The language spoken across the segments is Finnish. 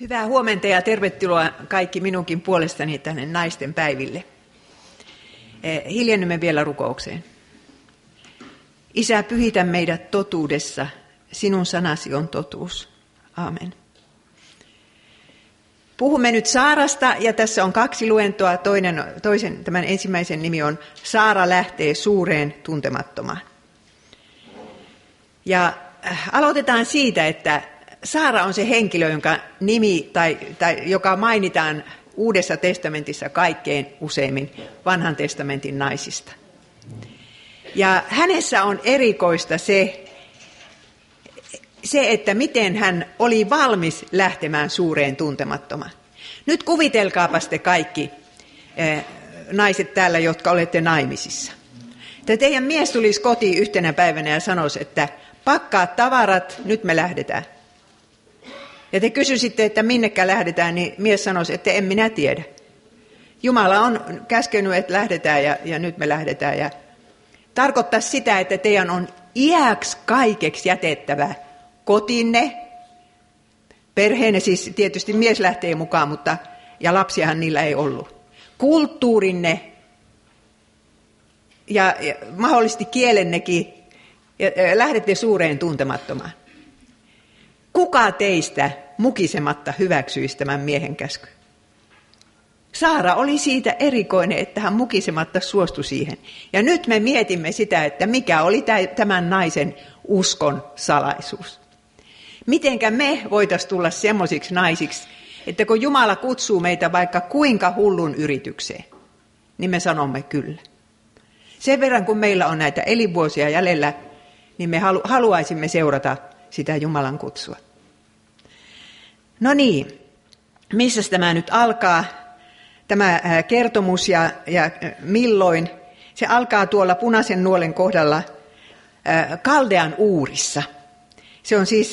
Hyvää huomenta ja tervetuloa kaikki minunkin puolestani tänne naisten päiville. Eh, hiljennymme vielä rukoukseen. Isä, pyhitä meidät totuudessa. Sinun sanasi on totuus. Amen. Puhumme nyt Saarasta ja tässä on kaksi luentoa. Toinen, toisen, tämän ensimmäisen nimi on Saara lähtee suureen tuntemattomaan. Ja äh, aloitetaan siitä, että Saara on se henkilö, jonka nimi tai, tai joka mainitaan Uudessa testamentissa kaikkein useimmin vanhan testamentin naisista. Ja hänessä on erikoista se, se, että miten hän oli valmis lähtemään suureen tuntemattomaan. Nyt kuvitelkaapas te kaikki eh, naiset täällä, jotka olette naimisissa. Että teidän mies tulisi kotiin yhtenä päivänä ja sanoisi, että pakkaa tavarat, nyt me lähdetään. Ja te kysyisitte, että minnekään lähdetään, niin mies sanoisi, että en minä tiedä. Jumala on käskenyt, että lähdetään ja, ja nyt me lähdetään. Ja tarkoittaa sitä, että teidän on iäksi kaikeksi jätettävä kotinne, perheenne, siis tietysti mies lähtee mukaan, mutta ja lapsiahan niillä ei ollut. Kulttuurinne ja, ja mahdollisesti kielennekin, ja, ja lähdette suureen tuntemattomaan. Kuka teistä mukisematta hyväksyisi tämän miehen käsky? Saara oli siitä erikoinen, että hän mukisematta suostui siihen. Ja nyt me mietimme sitä, että mikä oli tämän naisen uskon salaisuus. Mitenkä me voitaisiin tulla semmoisiksi naisiksi, että kun Jumala kutsuu meitä vaikka kuinka hullun yritykseen, niin me sanomme kyllä. Sen verran kun meillä on näitä elinvuosia jäljellä, niin me haluaisimme seurata sitä Jumalan kutsua. No niin, missä tämä nyt alkaa, tämä kertomus ja, ja milloin? Se alkaa tuolla punaisen nuolen kohdalla Kaldean uurissa. Se on siis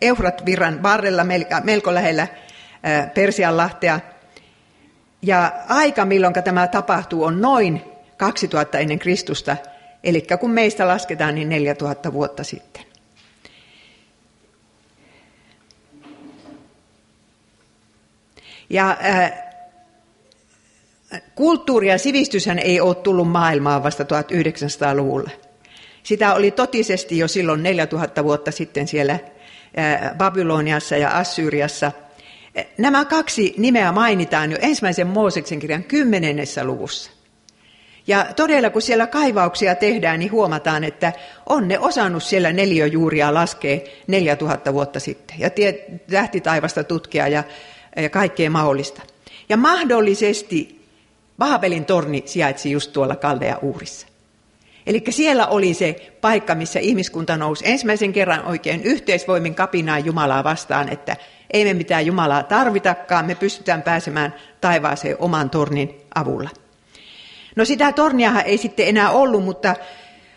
Eufrat-virran varrella melko lähellä Persianlahtea. Ja aika, milloin tämä tapahtuu, on noin 2000 ennen Kristusta, eli kun meistä lasketaan, niin 4000 vuotta sitten. Ja äh, kulttuuri ja sivistyshän ei ole tullut maailmaan vasta 1900-luvulla. Sitä oli totisesti jo silloin 4000 vuotta sitten siellä äh, Babyloniassa ja Assyriassa. Nämä kaksi nimeä mainitaan jo ensimmäisen Mooseksen kirjan kymmenennessä luvussa. Ja todella kun siellä kaivauksia tehdään, niin huomataan, että on ne osannut siellä neljöjuuria laskea 4000 vuotta sitten. Ja lähti taivasta tutkia ja kaikkea mahdollista. Ja mahdollisesti Baabelin torni sijaitsi just tuolla Kaldea uurissa. Eli siellä oli se paikka, missä ihmiskunta nousi ensimmäisen kerran oikein yhteisvoimin kapinaan Jumalaa vastaan, että ei me mitään Jumalaa tarvitakaan, me pystytään pääsemään taivaaseen oman tornin avulla. No sitä torniahan ei sitten enää ollut, mutta,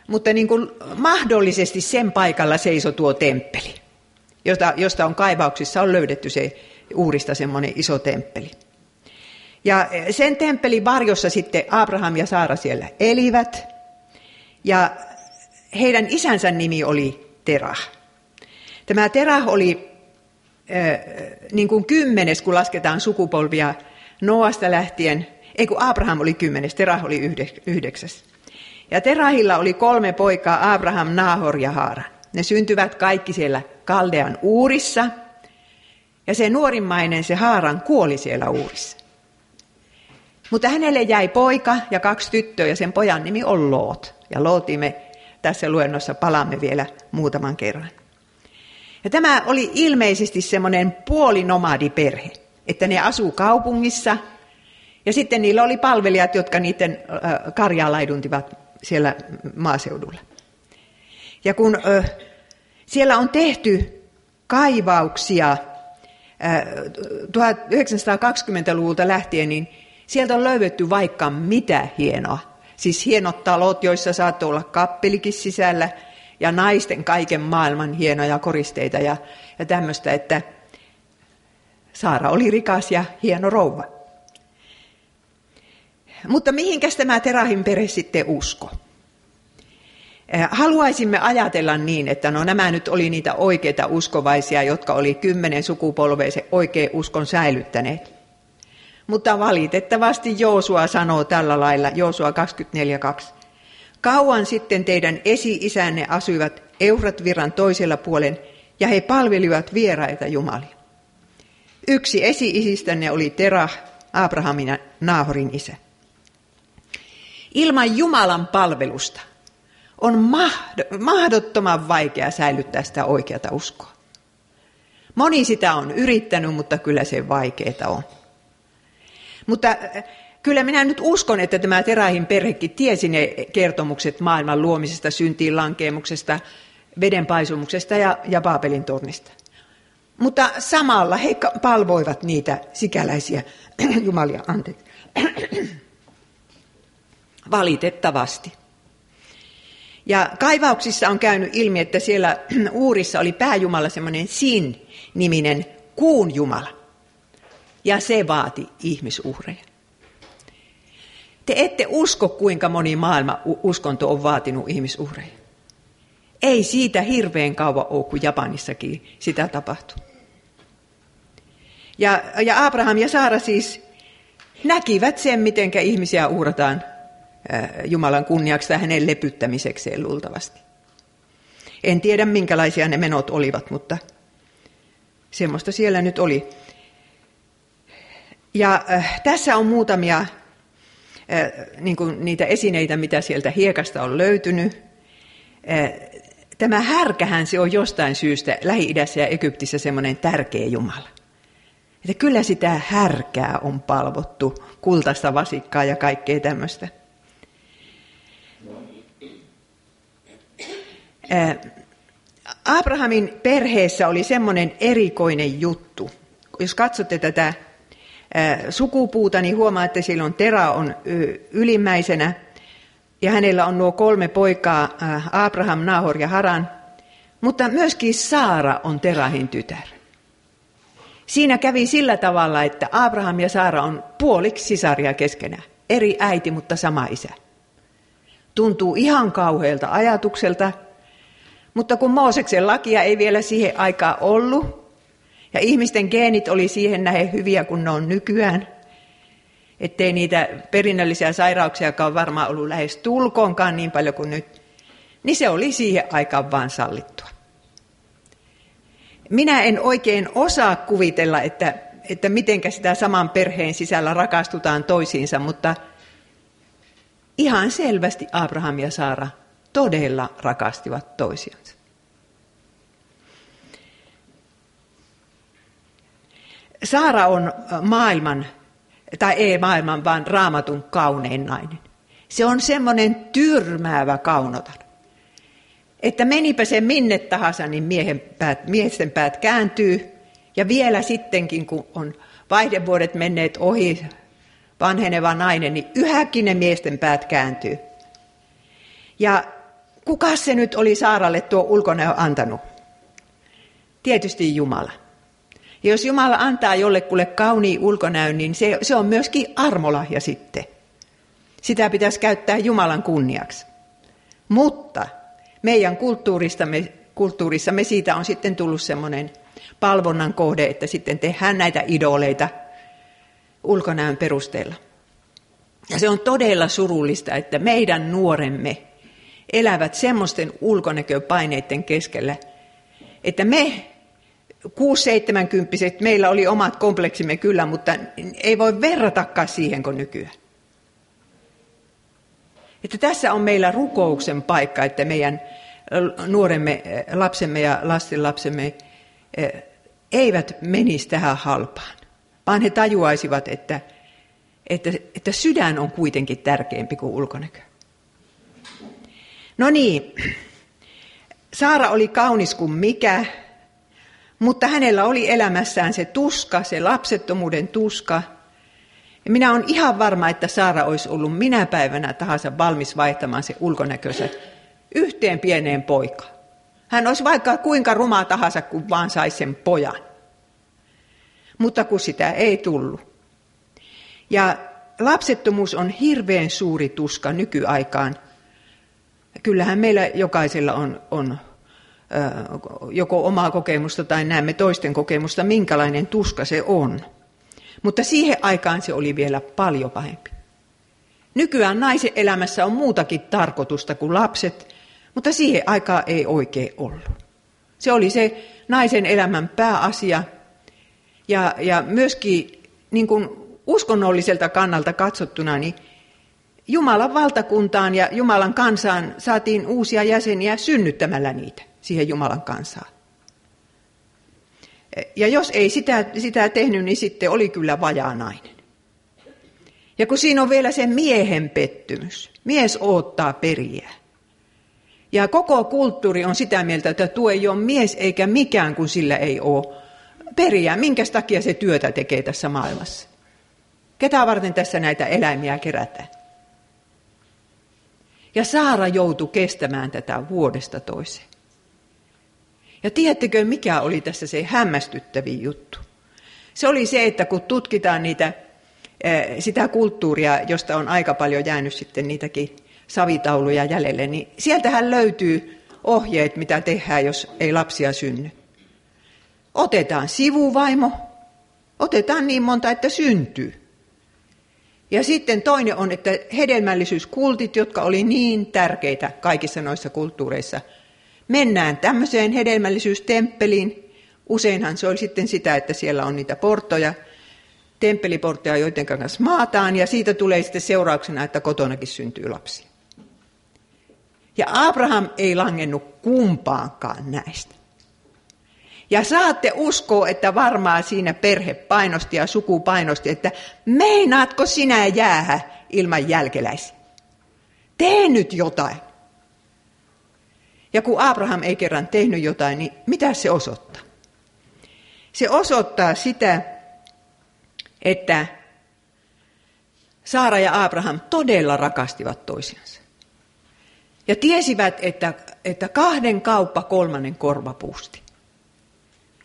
mutta niin kuin mahdollisesti sen paikalla seisoi tuo temppeli, josta, josta on kaivauksissa on löydetty se uurista semmoinen iso temppeli. Ja sen temppelin varjossa sitten Abraham ja Saara siellä elivät. Ja heidän isänsä nimi oli Terah. Tämä Terah oli niin kuin kymmenes, kun lasketaan sukupolvia Noasta lähtien. Ei kun Abraham oli kymmenes, Terah oli yhdeksäs. Ja Terahilla oli kolme poikaa, Abraham, Nahor ja Haaran. Ne syntyvät kaikki siellä Kaldean uurissa – ja se nuorimmainen, se Haaran, kuoli siellä uurissa. Mutta hänelle jäi poika ja kaksi tyttöä ja sen pojan nimi on Loot. Ja Lootiin me tässä luennossa palaamme vielä muutaman kerran. Ja tämä oli ilmeisesti semmoinen puolinomadiperhe, että ne asuu kaupungissa ja sitten niillä oli palvelijat, jotka niiden karjaa laiduntivat siellä maaseudulla. Ja kun siellä on tehty kaivauksia 1920-luvulta lähtien, niin sieltä on löydetty vaikka mitä hienoa. Siis hienot talot, joissa saattoi olla kappelikin sisällä ja naisten kaiken maailman hienoja koristeita ja, ja tämmöistä, että Saara oli rikas ja hieno rouva. Mutta mihinkäs tämä Terahin perhe sitten usko? Eh, haluaisimme ajatella niin, että no nämä nyt oli niitä oikeita uskovaisia, jotka oli kymmenen sukupolvea se uskon säilyttäneet. Mutta valitettavasti Joosua sanoo tällä lailla, Joosua 24.2. Kauan sitten teidän esi-isänne asuivat Euratvirran toisella puolen ja he palvelivat vieraita jumalia. Yksi esi-isistänne oli Terah, Abrahamin ja Naahorin isä. Ilman Jumalan palvelusta on mahdottoman vaikea säilyttää sitä oikeata uskoa. Moni sitä on yrittänyt, mutta kyllä se vaikeaa on. Mutta äh, kyllä minä nyt uskon, että tämä Terahin perhekin tiesi ne kertomukset maailman luomisesta, syntiin lankeemuksesta, vedenpaisumuksesta ja, ja Baabelin tornista. Mutta samalla he palvoivat niitä sikäläisiä jumalia, anteeksi. Valitettavasti. Ja kaivauksissa on käynyt ilmi, että siellä Uurissa oli pääjumala semmoinen Sin-niminen kuun jumala. Ja se vaati ihmisuhreja. Te ette usko, kuinka moni maailma uskonto on vaatinut ihmisuhreja. Ei siitä hirveän kauan ole, kun Japanissakin sitä tapahtui. Ja, ja Abraham ja Saara siis näkivät sen, miten ihmisiä uhrataan Jumalan kunniaksi tai hänen lepyttämisekseen luultavasti. En tiedä, minkälaisia ne menot olivat, mutta semmoista siellä nyt oli. Ja äh, tässä on muutamia äh, niin kuin niitä esineitä, mitä sieltä hiekasta on löytynyt. Äh, tämä härkähän se on jostain syystä Lähi-idässä ja Egyptissä semmoinen tärkeä Jumala. Että kyllä sitä härkää on palvottu, kultaista vasikkaa ja kaikkea tämmöistä. Abrahamin perheessä oli semmoinen erikoinen juttu. Jos katsotte tätä sukupuuta, niin huomaa, että sillä on Tera on ylimmäisenä. Ja hänellä on nuo kolme poikaa, Abraham, Nahor ja Haran. Mutta myöskin Saara on Terahin tytär. Siinä kävi sillä tavalla, että Abraham ja Saara on puoliksi sisaria keskenään. Eri äiti, mutta sama isä. Tuntuu ihan kauhealta ajatukselta, mutta kun Mooseksen lakia ei vielä siihen aikaan ollut, ja ihmisten geenit oli siihen nähden hyviä kuin ne on nykyään, ettei niitä perinnöllisiä sairauksiakaan varmaan ollut lähes tulkoonkaan niin paljon kuin nyt, niin se oli siihen aikaan vaan sallittua. Minä en oikein osaa kuvitella, että, että mitenkä sitä saman perheen sisällä rakastutaan toisiinsa, mutta ihan selvästi Abraham ja Saara todella rakastivat toisiansa. Saara on maailman, tai ei maailman, vaan raamatun kaunein nainen. Se on semmoinen tyrmäävä kaunotan. Että menipä se minne tahansa, niin miehen päät, miesten päät kääntyy. Ja vielä sittenkin, kun on vaihdevuodet menneet ohi, vanheneva nainen, niin yhäkin ne miesten päät kääntyy. Ja kuka se nyt oli Saaralle tuo ulkonäö antanut? Tietysti Jumala. Ja jos Jumala antaa jollekulle kauniin ulkonäön, niin se, se on myöskin armolahja sitten. Sitä pitäisi käyttää Jumalan kunniaksi. Mutta meidän kulttuuristamme, kulttuurissamme siitä on sitten tullut semmoinen palvonnan kohde, että sitten tehdään näitä idoleita ulkonäön perusteella. Ja se on todella surullista, että meidän nuoremme elävät semmoisten ulkonäköpaineiden keskellä, että me 6-70 meillä oli omat kompleksimme kyllä, mutta ei voi verratakaan siihen kuin nykyään. Että tässä on meillä rukouksen paikka, että meidän nuoremme, lapsemme ja lastenlapsemme eh, eivät menisi tähän halpaan, vaan he tajuaisivat, että, että, että sydän on kuitenkin tärkeämpi kuin ulkonäkö. No niin, Saara oli kaunis kuin mikä, mutta hänellä oli elämässään se tuska, se lapsettomuuden tuska. Ja minä olen ihan varma, että Saara olisi ollut minä päivänä tahansa valmis vaihtamaan se ulkonäkönsä yhteen pieneen poikaan. Hän olisi vaikka kuinka ruma tahansa, kun vaan saisi sen pojan. Mutta kun sitä ei tullut. Ja lapsettomuus on hirveän suuri tuska nykyaikaan Kyllähän meillä jokaisella on, on joko omaa kokemusta tai näemme toisten kokemusta, minkälainen tuska se on. Mutta siihen aikaan se oli vielä paljon pahempi. Nykyään naisen elämässä on muutakin tarkoitusta kuin lapset, mutta siihen aikaan ei oikein ollut. Se oli se naisen elämän pääasia. Ja, ja myöskin niin kuin uskonnolliselta kannalta katsottuna, niin Jumalan valtakuntaan ja Jumalan kansaan saatiin uusia jäseniä synnyttämällä niitä siihen Jumalan kansaan. Ja jos ei sitä, sitä tehnyt, niin sitten oli kyllä vajaa nainen. Ja kun siinä on vielä se miehen pettymys, mies odottaa periä. Ja koko kulttuuri on sitä mieltä, että tuo ei ole mies eikä mikään, kun sillä ei ole periä. Minkä takia se työtä tekee tässä maailmassa? Ketä varten tässä näitä eläimiä kerätään? Ja Saara joutui kestämään tätä vuodesta toiseen. Ja tiedättekö, mikä oli tässä se hämmästyttävin juttu? Se oli se, että kun tutkitaan niitä, eh, sitä kulttuuria, josta on aika paljon jäänyt sitten niitäkin savitauluja jäljelle, niin sieltähän löytyy ohjeet, mitä tehdään, jos ei lapsia synny. Otetaan sivuvaimo, otetaan niin monta, että syntyy. Ja sitten toinen on, että hedelmällisyyskultit, jotka oli niin tärkeitä kaikissa noissa kulttuureissa, mennään tämmöiseen hedelmällisyystemppeliin. Useinhan se oli sitten sitä, että siellä on niitä portoja, temppeliportteja, joiden kanssa maataan, ja siitä tulee sitten seurauksena, että kotonakin syntyy lapsi. Ja Abraham ei langennut kumpaankaan näistä. Ja saatte uskoa, että varmaan siinä perhe painosti ja suku painosti, että meinaatko sinä jäähä ilman jälkeläisiä? Tee nyt jotain. Ja kun Abraham ei kerran tehnyt jotain, niin mitä se osoittaa? Se osoittaa sitä, että Saara ja Abraham todella rakastivat toisiansa. Ja tiesivät, että, että kahden kauppa kolmannen korva puusti.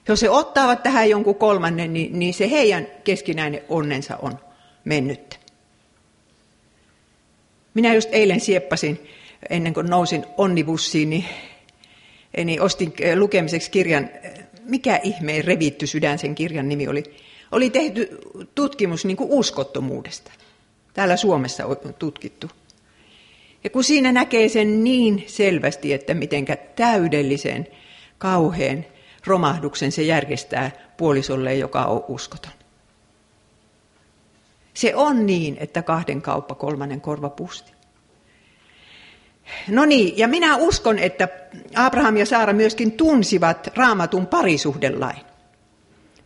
Jos he ottavat tähän jonkun kolmannen, niin, niin se heidän keskinäinen onnensa on mennyt. Minä just eilen sieppasin, ennen kuin nousin onnibussiin, niin, niin ostin lukemiseksi kirjan, mikä ihmeen revitty sydän sen kirjan nimi oli. Oli tehty tutkimus niin kuin uskottomuudesta. Täällä Suomessa on tutkittu. Ja kun siinä näkee sen niin selvästi, että mitenkä täydellisen, kauheen romahduksen se järjestää puolisolle, joka on uskoton. Se on niin, että kahden kauppa kolmannen korva pusti. No niin, ja minä uskon, että Abraham ja Saara myöskin tunsivat raamatun parisuhdelain.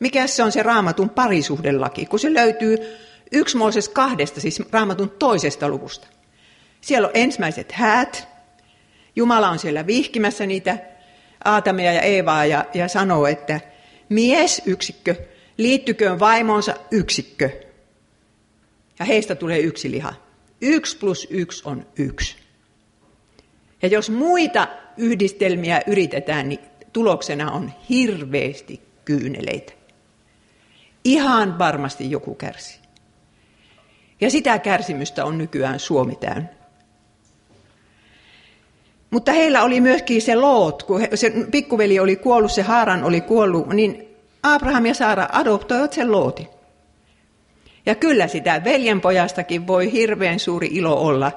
Mikä se on se raamatun parisuhdelaki, kun se löytyy yksi Mooses kahdesta, siis raamatun toisesta luvusta. Siellä on ensimmäiset häät. Jumala on siellä vihkimässä niitä Aatamia ja Eevaa ja, ja sanoo, että mies yksikkö, liittyköön vaimonsa yksikkö. Ja heistä tulee yksi liha. Yksi plus yksi on yksi. Ja jos muita yhdistelmiä yritetään, niin tuloksena on hirveästi kyyneleitä. Ihan varmasti joku kärsii. Ja sitä kärsimystä on nykyään Suomi täynnä. Mutta heillä oli myöskin se Loot, kun se pikkuveli oli kuollut, se Haaran oli kuollut, niin Abraham ja Saara adoptoivat sen Lootin. Ja kyllä sitä veljenpojastakin voi hirveän suuri ilo olla,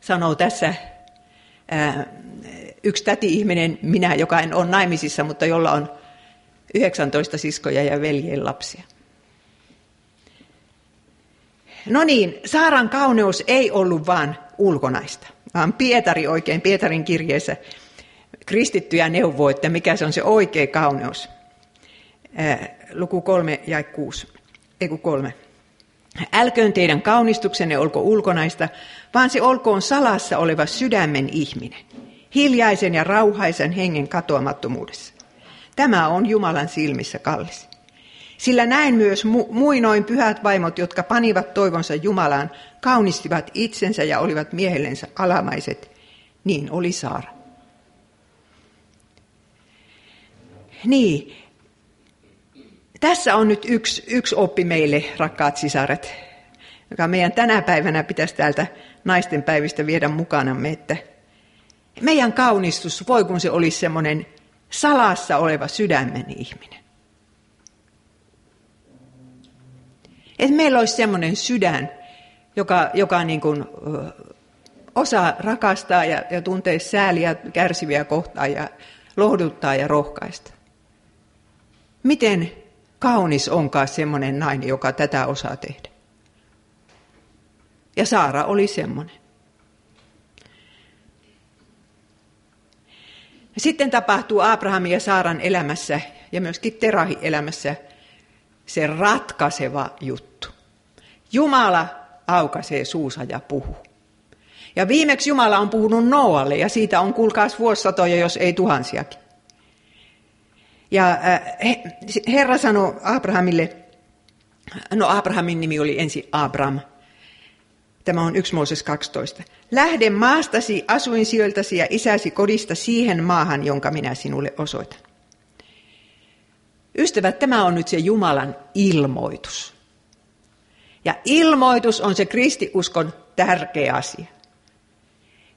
sanoo tässä yksi täti-ihminen, minä, joka en ole naimisissa, mutta jolla on 19 siskoja ja veljen lapsia. No niin, Saaran kauneus ei ollut vain ulkonaista vaan Pietari oikein, Pietarin kirjeessä kristittyjä neuvoo, että mikä se on se oikea kauneus. luku kolme ja kuusi, ei kun kolme. Älköön teidän kaunistuksenne olko ulkonaista, vaan se olkoon salassa oleva sydämen ihminen, hiljaisen ja rauhaisen hengen katoamattomuudessa. Tämä on Jumalan silmissä kallis. Sillä näin myös mu- muinoin pyhät vaimot, jotka panivat toivonsa Jumalaan, kaunistivat itsensä ja olivat miehellensä alamaiset. Niin oli Saara. Niin, tässä on nyt yksi, yksi oppi meille, rakkaat sisaret, joka meidän tänä päivänä pitäisi täältä naisten päivistä viedä mukanamme, että Meidän kaunistus, voi kun se olisi semmoinen salassa oleva sydämen ihminen. Että meillä olisi semmoinen sydän, joka, joka niin kuin, osaa rakastaa ja, ja tuntee sääliä kärsiviä kohtaa ja lohduttaa ja rohkaista. Miten kaunis onkaan semmoinen nainen, joka tätä osaa tehdä? Ja Saara oli semmoinen. Sitten tapahtuu Abrahamin ja Saaran elämässä ja myöskin Terahin elämässä se ratkaiseva juttu. Jumala aukaisee suusa ja puhuu. Ja viimeksi Jumala on puhunut Noalle ja siitä on kuulkaas vuosisatoja, jos ei tuhansiakin. Ja äh, Herra sanoi Abrahamille, no Abrahamin nimi oli ensin Abram. Tämä on 1 Mooses 12. Lähde maastasi, asuinsijoiltasi ja isäsi kodista siihen maahan, jonka minä sinulle osoitan. Ystävät, tämä on nyt se Jumalan ilmoitus. Ja ilmoitus on se kristiuskon tärkeä asia.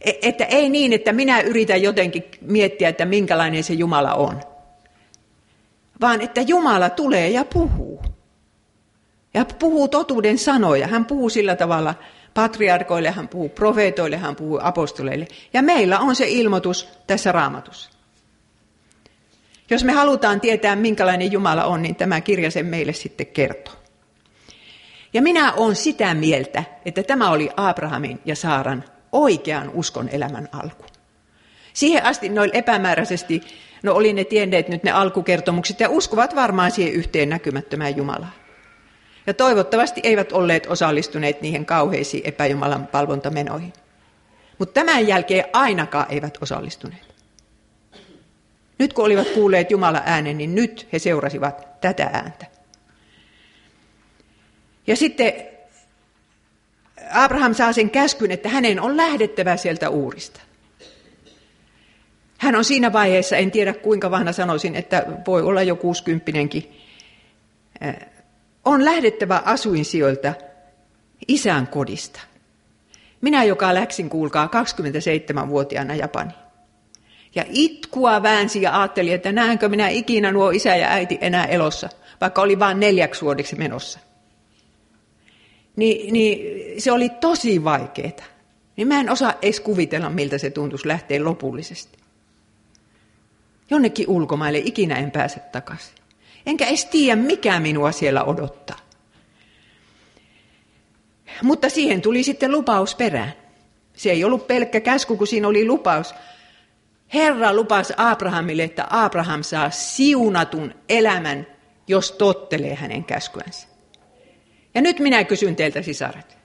E, että ei niin, että minä yritän jotenkin miettiä, että minkälainen se Jumala on. Vaan että Jumala tulee ja puhuu. Ja puhuu totuuden sanoja. Hän puhuu sillä tavalla patriarkoille, hän puhuu profeetoille, hän puhuu apostoleille. Ja meillä on se ilmoitus tässä raamatussa. Jos me halutaan tietää, minkälainen Jumala on, niin tämä kirja sen meille sitten kertoo. Ja minä olen sitä mieltä, että tämä oli Abrahamin ja Saaran oikean uskon elämän alku. Siihen asti noin epämääräisesti, no oli ne tienneet nyt ne alkukertomukset ja uskovat varmaan siihen yhteen näkymättömään Jumalaan. Ja toivottavasti eivät olleet osallistuneet niihin kauheisiin epäjumalan palvontamenoihin. Mutta tämän jälkeen ainakaan eivät osallistuneet. Nyt kun olivat kuulleet Jumalan äänen, niin nyt he seurasivat tätä ääntä. Ja sitten Abraham saa sen käskyn, että hänen on lähdettävä sieltä uurista. Hän on siinä vaiheessa, en tiedä kuinka vanha sanoisin, että voi olla jo 60 on lähdettävä asuinsijoilta isän kodista. Minä, joka läksin, kuulkaa, 27-vuotiaana Japani. Ja itkua väänsi ja ajatteli, että näenkö minä ikinä nuo isä ja äiti enää elossa, vaikka oli vain neljäksi vuodeksi menossa. Ni, niin se oli tosi vaikeaa. Niin mä en osaa edes kuvitella, miltä se tuntuisi lähteä lopullisesti. Jonnekin ulkomaille ikinä en pääse takaisin. Enkä edes tiedä, mikä minua siellä odottaa. Mutta siihen tuli sitten lupaus perään. Se ei ollut pelkkä käsku, kun siinä oli lupaus. Herra lupasi Abrahamille, että Abraham saa siunatun elämän, jos tottelee hänen käskyänsä. Ja nyt minä kysyn teiltä, sisaret.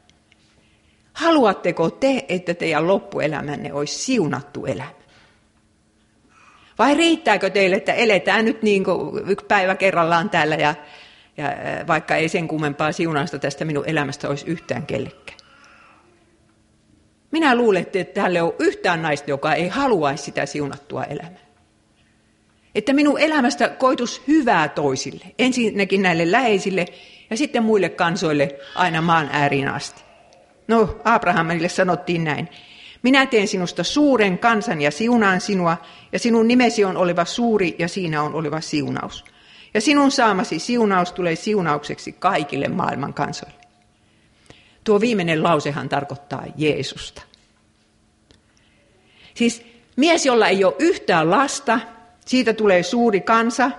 Haluatteko te, että teidän loppuelämänne olisi siunattu elämä? Vai riittääkö teille, että eletään nyt niin kuin yksi päivä kerrallaan täällä ja, ja vaikka ei sen kummempaa siunausta tästä minun elämästä olisi yhtään kellekään? Minä luulen, että täällä on yhtään naista, joka ei haluaisi sitä siunattua elämää. Että minun elämästä koitus hyvää toisille. Ensinnäkin näille läheisille ja sitten muille kansoille aina maan ääriin asti. No, Abrahamille sanottiin näin. Minä teen sinusta suuren kansan ja siunaan sinua, ja sinun nimesi on oleva suuri, ja siinä on oleva siunaus. Ja sinun saamasi siunaus tulee siunaukseksi kaikille maailman kansoille. Tuo viimeinen lausehan tarkoittaa Jeesusta. Siis mies, jolla ei ole yhtään lasta, siitä tulee suuri kansa,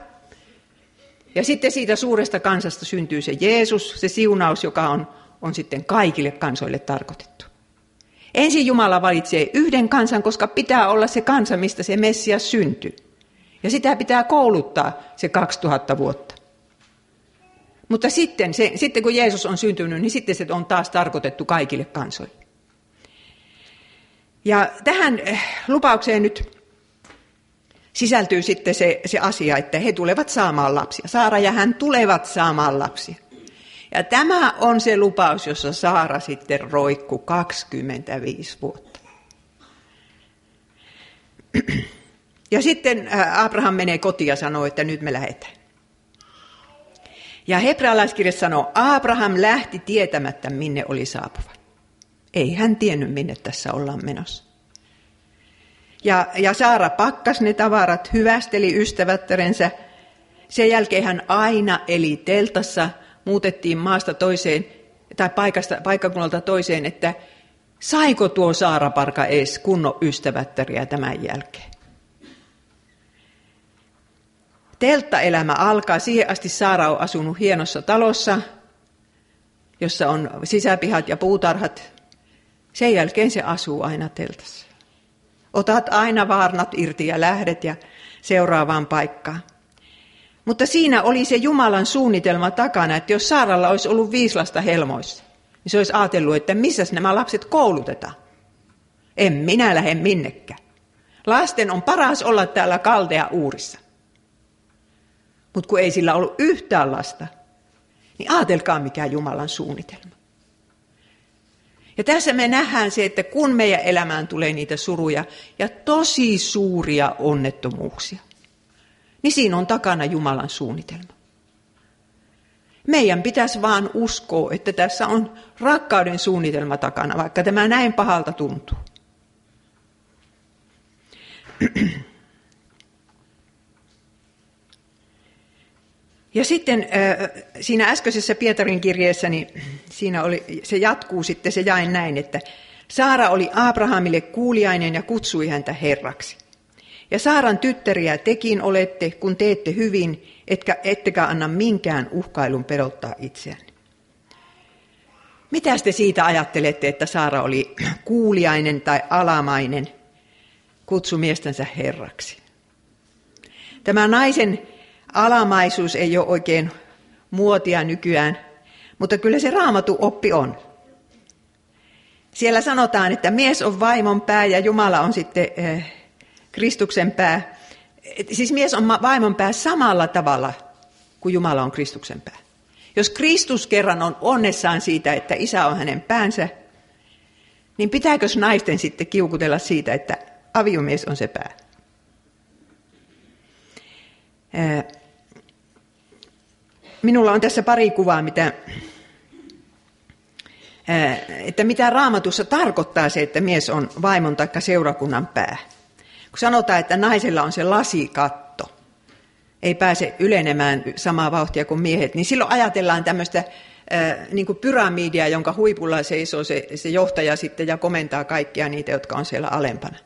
ja sitten siitä suuresta kansasta syntyy se Jeesus, se siunaus, joka on, on sitten kaikille kansoille tarkoitettu. Ensin Jumala valitsee yhden kansan, koska pitää olla se kansa, mistä se Messias syntyy. Ja sitä pitää kouluttaa se 2000 vuotta. Mutta sitten, se, sitten kun Jeesus on syntynyt, niin sitten se on taas tarkoitettu kaikille kansoille. Ja tähän eh, lupaukseen nyt sisältyy sitten se, se asia, että he tulevat saamaan lapsia. Saara ja hän tulevat saamaan lapsia. Ja tämä on se lupaus, jossa Saara sitten roikku 25 vuotta. Ja sitten äh, Abraham menee kotiin ja sanoo, että nyt me lähdetään. Ja hebrealaiskirja sanoo, Abraham lähti tietämättä, minne oli saapuva. Ei hän tiennyt, minne tässä ollaan menossa. Ja, ja Saara pakkas ne tavarat, hyvästeli ystävättärensä. Sen jälkeen hän aina eli teltassa, muutettiin maasta toiseen tai paikasta, paikkakunnalta toiseen, että saiko tuo Saara Parka edes kunnon ystävättäriä tämän jälkeen. Telttaelämä alkaa. Siihen asti Saara on asunut hienossa talossa, jossa on sisäpihat ja puutarhat. Sen jälkeen se asuu aina teltassa. Otat aina vaarnat irti ja lähdet ja seuraavaan paikkaan. Mutta siinä oli se Jumalan suunnitelma takana, että jos Saaralla olisi ollut viisi lasta helmoissa, niin se olisi ajatellut, että missä nämä lapset koulutetaan. En minä lähde minnekään. Lasten on paras olla täällä kaldea uurissa. Mutta kun ei sillä ollut yhtään lasta, niin ajatelkaa mikä Jumalan suunnitelma. Ja tässä me nähdään se, että kun meidän elämään tulee niitä suruja ja tosi suuria onnettomuuksia, niin siinä on takana Jumalan suunnitelma. Meidän pitäisi vaan uskoa, että tässä on rakkauden suunnitelma takana, vaikka tämä näin pahalta tuntuu. Ja sitten siinä äskeisessä Pietarin kirjeessä, niin siinä oli, se jatkuu sitten, se jain näin, että Saara oli Abrahamille kuuliainen ja kutsui häntä herraksi. Ja Saaran tyttäriä tekin olette, kun teette hyvin, etkä, ettekä anna minkään uhkailun pelottaa itseään. Mitä te siitä ajattelette, että Saara oli kuuliainen tai alamainen, kutsu miestänsä herraksi? Tämä naisen alamaisuus ei ole oikein muotia nykyään, mutta kyllä se raamatu oppi on. Siellä sanotaan, että mies on vaimon pää ja Jumala on sitten eh, Kristuksen pää. Siis mies on vaimon pää samalla tavalla kuin Jumala on Kristuksen pää. Jos Kristus kerran on onnessaan siitä, että isä on hänen päänsä, niin pitääkö naisten sitten kiukutella siitä, että aviomies on se pää? Minulla on tässä pari kuvaa, mitä, että mitä raamatussa tarkoittaa se, että mies on vaimon tai seurakunnan pää. Kun sanotaan, että naisella on se lasikatto, ei pääse ylenemään samaa vauhtia kuin miehet, niin silloin ajatellaan tämmöistä niin kuin pyramidia, jonka huipulla seisoo se, se johtaja sitten ja komentaa kaikkia niitä, jotka on siellä alempana.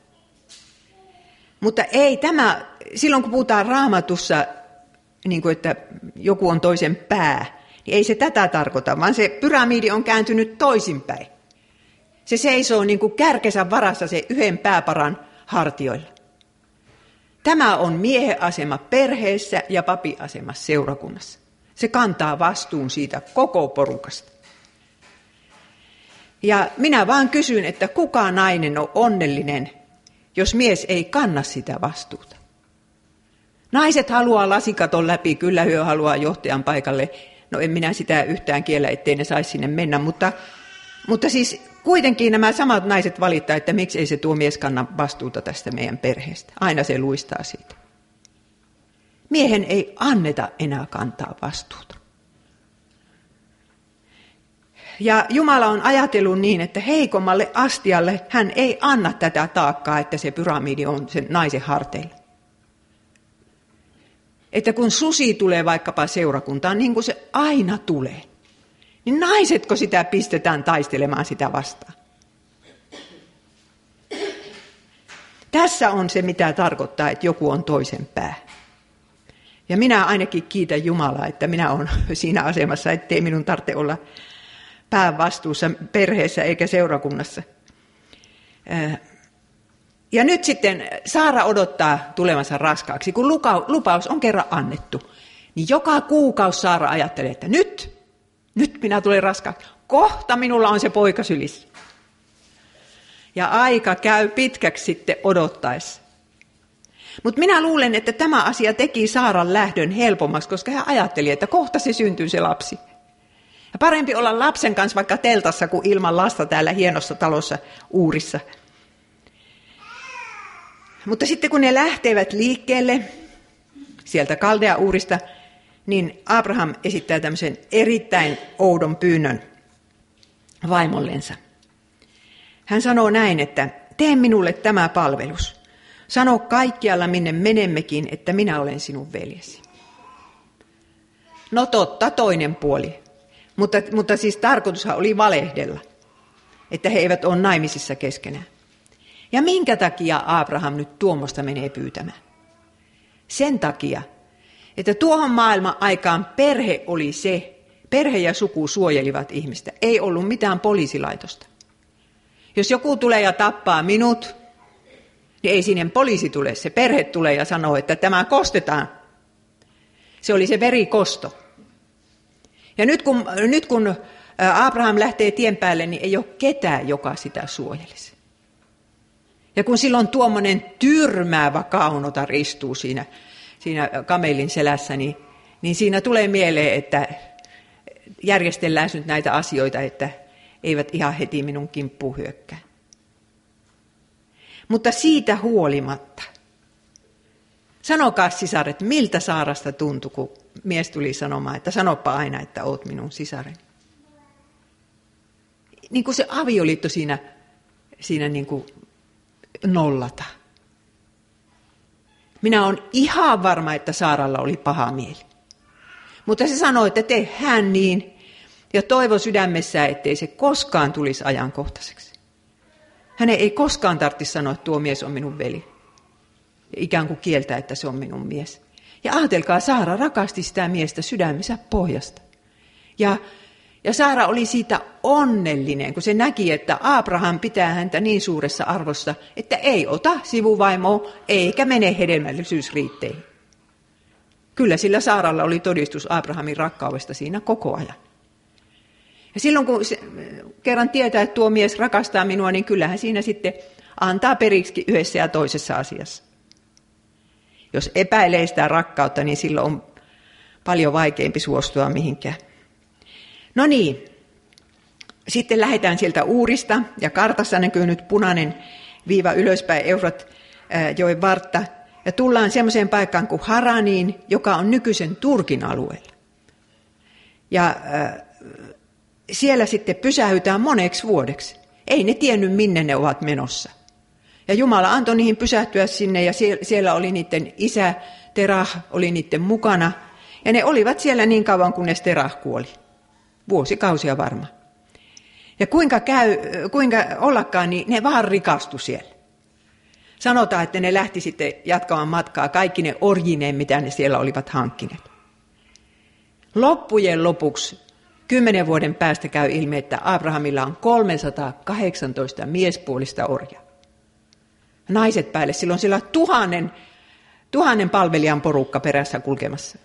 Mutta ei tämä, silloin kun puhutaan raamatussa niin kuin, että joku on toisen pää, niin ei se tätä tarkoita, vaan se pyramidi on kääntynyt toisinpäin. Se seisoo niin kuin kärkesä varassa se yhden pääparan hartioilla. Tämä on miehen asema perheessä ja papiasema seurakunnassa. Se kantaa vastuun siitä koko porukasta. Ja minä vaan kysyn, että kuka nainen on onnellinen, jos mies ei kanna sitä vastuuta. Naiset haluaa lasikaton läpi, kyllä hyö haluaa johtajan paikalle. No en minä sitä yhtään kiellä, ettei ne saisi sinne mennä, mutta, mutta siis kuitenkin nämä samat naiset valittaa, että miksi ei se tuo mies kanna vastuuta tästä meidän perheestä. Aina se luistaa siitä. Miehen ei anneta enää kantaa vastuuta. Ja Jumala on ajatellut niin, että heikommalle astialle hän ei anna tätä taakkaa, että se pyramidi on sen naisen harteilla että kun susi tulee vaikkapa seurakuntaan, niin kuin se aina tulee, niin naisetko sitä pistetään taistelemaan sitä vastaan? Tässä on se, mitä tarkoittaa, että joku on toisen pää. Ja minä ainakin kiitän Jumalaa, että minä olen siinä asemassa, ettei minun tarvitse olla päävastuussa perheessä eikä seurakunnassa. Ja nyt sitten Saara odottaa tulevansa raskaaksi, kun lupaus on kerran annettu. Niin joka kuukausi Saara ajattelee, että nyt, nyt minä tulen raskaaksi. Kohta minulla on se poika sylissä. Ja aika käy pitkäksi sitten odottaessa. Mutta minä luulen, että tämä asia teki Saaran lähdön helpommaksi, koska hän ajatteli, että kohta se syntyy se lapsi. Ja parempi olla lapsen kanssa vaikka teltassa kuin ilman lasta täällä hienossa talossa Uurissa – mutta sitten kun ne lähtevät liikkeelle sieltä Kaldea-uurista, niin Abraham esittää tämmöisen erittäin oudon pyynnön vaimollensa. Hän sanoo näin, että tee minulle tämä palvelus. Sano kaikkialla, minne menemmekin, että minä olen sinun veljesi. No totta, toinen puoli. Mutta, mutta siis tarkoitushan oli valehdella, että he eivät ole naimisissa keskenään. Ja minkä takia Abraham nyt tuommoista menee pyytämään? Sen takia, että tuohon maailman aikaan perhe oli se, perhe ja suku suojelivat ihmistä. Ei ollut mitään poliisilaitosta. Jos joku tulee ja tappaa minut, niin ei sinne poliisi tule. Se perhe tulee ja sanoo, että tämä kostetaan. Se oli se verikosto. Ja nyt kun, nyt kun Abraham lähtee tien päälle, niin ei ole ketään, joka sitä suojelisi. Ja kun silloin tuommoinen tyrmäävä kaunota ristuu siinä, siinä kamelin selässä, niin, niin siinä tulee mieleen, että järjestellään nyt näitä asioita, että eivät ihan heti minun kimppuun hyökkää. Mutta siitä huolimatta, sanokaa sisaret, miltä Saarasta tuntui, kun mies tuli sanomaan, että sanopa aina, että oot minun sisareni. Niin kuin se avioliitto siinä, siinä niin kuin nollata. Minä olen ihan varma, että Saaralla oli paha mieli. Mutta se sanoi, että tee hän niin, ja toivo sydämessä, ettei se koskaan tulisi ajankohtaiseksi. Hänen ei koskaan tarvitsisi sanoa, että tuo mies on minun veli. Ja ikään kuin kieltää, että se on minun mies. Ja ajatelkaa, Saara rakasti sitä miestä sydämensä pohjasta. Ja, ja Saara oli siitä onnellinen, kun se näki, että Abraham pitää häntä niin suuressa arvossa, että ei ota sivuvaimoa eikä mene hedelmällisyysriitteihin. Kyllä sillä Saaralla oli todistus Abrahamin rakkaudesta siinä koko ajan. Ja silloin kun se, kerran tietää, että tuo mies rakastaa minua, niin kyllähän siinä sitten antaa periksi yhdessä ja toisessa asiassa. Jos epäilee sitä rakkautta, niin silloin on paljon vaikeampi suostua mihinkään. No niin, sitten lähdetään sieltä Uurista, ja kartassa näkyy nyt punainen viiva ylöspäin Eufrat joen vartta, ja tullaan semmoiseen paikkaan kuin Haraniin, joka on nykyisen Turkin alueella. Ja äh, siellä sitten pysähytään moneksi vuodeksi. Ei ne tiennyt, minne ne ovat menossa. Ja Jumala antoi niihin pysähtyä sinne ja siellä oli niiden isä Terah oli niiden mukana. Ja ne olivat siellä niin kauan, kunnes Terah kuoli. Vuosikausia varmaan. Ja kuinka, käy, kuinka ollakaan, niin ne vaan rikastu siellä. Sanotaan, että ne lähti sitten jatkamaan matkaa kaikki ne orjineen, mitä ne siellä olivat hankkineet. Loppujen lopuksi kymmenen vuoden päästä käy ilmi, että Abrahamilla on 318 miespuolista orjaa naiset päälle. Silloin siellä tuhannen, tuhannen palvelijan porukka perässä kulkemassa.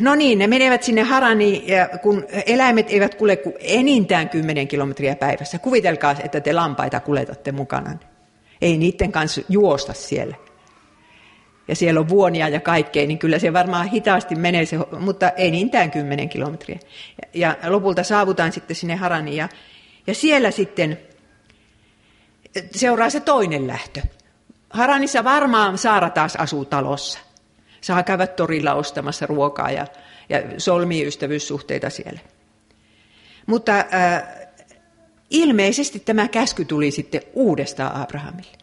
No niin, ne menevät sinne Haraniin, ja kun eläimet eivät kulje kuin enintään 10 kilometriä päivässä. Kuvitelkaa, että te lampaita kuletatte mukana. Ei niiden kanssa juosta siellä. Ja siellä on vuonia ja kaikkea, niin kyllä se varmaan hitaasti menee, se, mutta enintään 10 kilometriä. Ja, ja lopulta saavutaan sitten sinne Haraniin, ja, ja siellä sitten seuraa se toinen lähtö. Haranissa varmaan Saara taas asuu talossa. Saa käydä torilla ostamassa ruokaa ja, ja solmii ystävyyssuhteita siellä. Mutta äh, ilmeisesti tämä käsky tuli sitten uudestaan Abrahamille.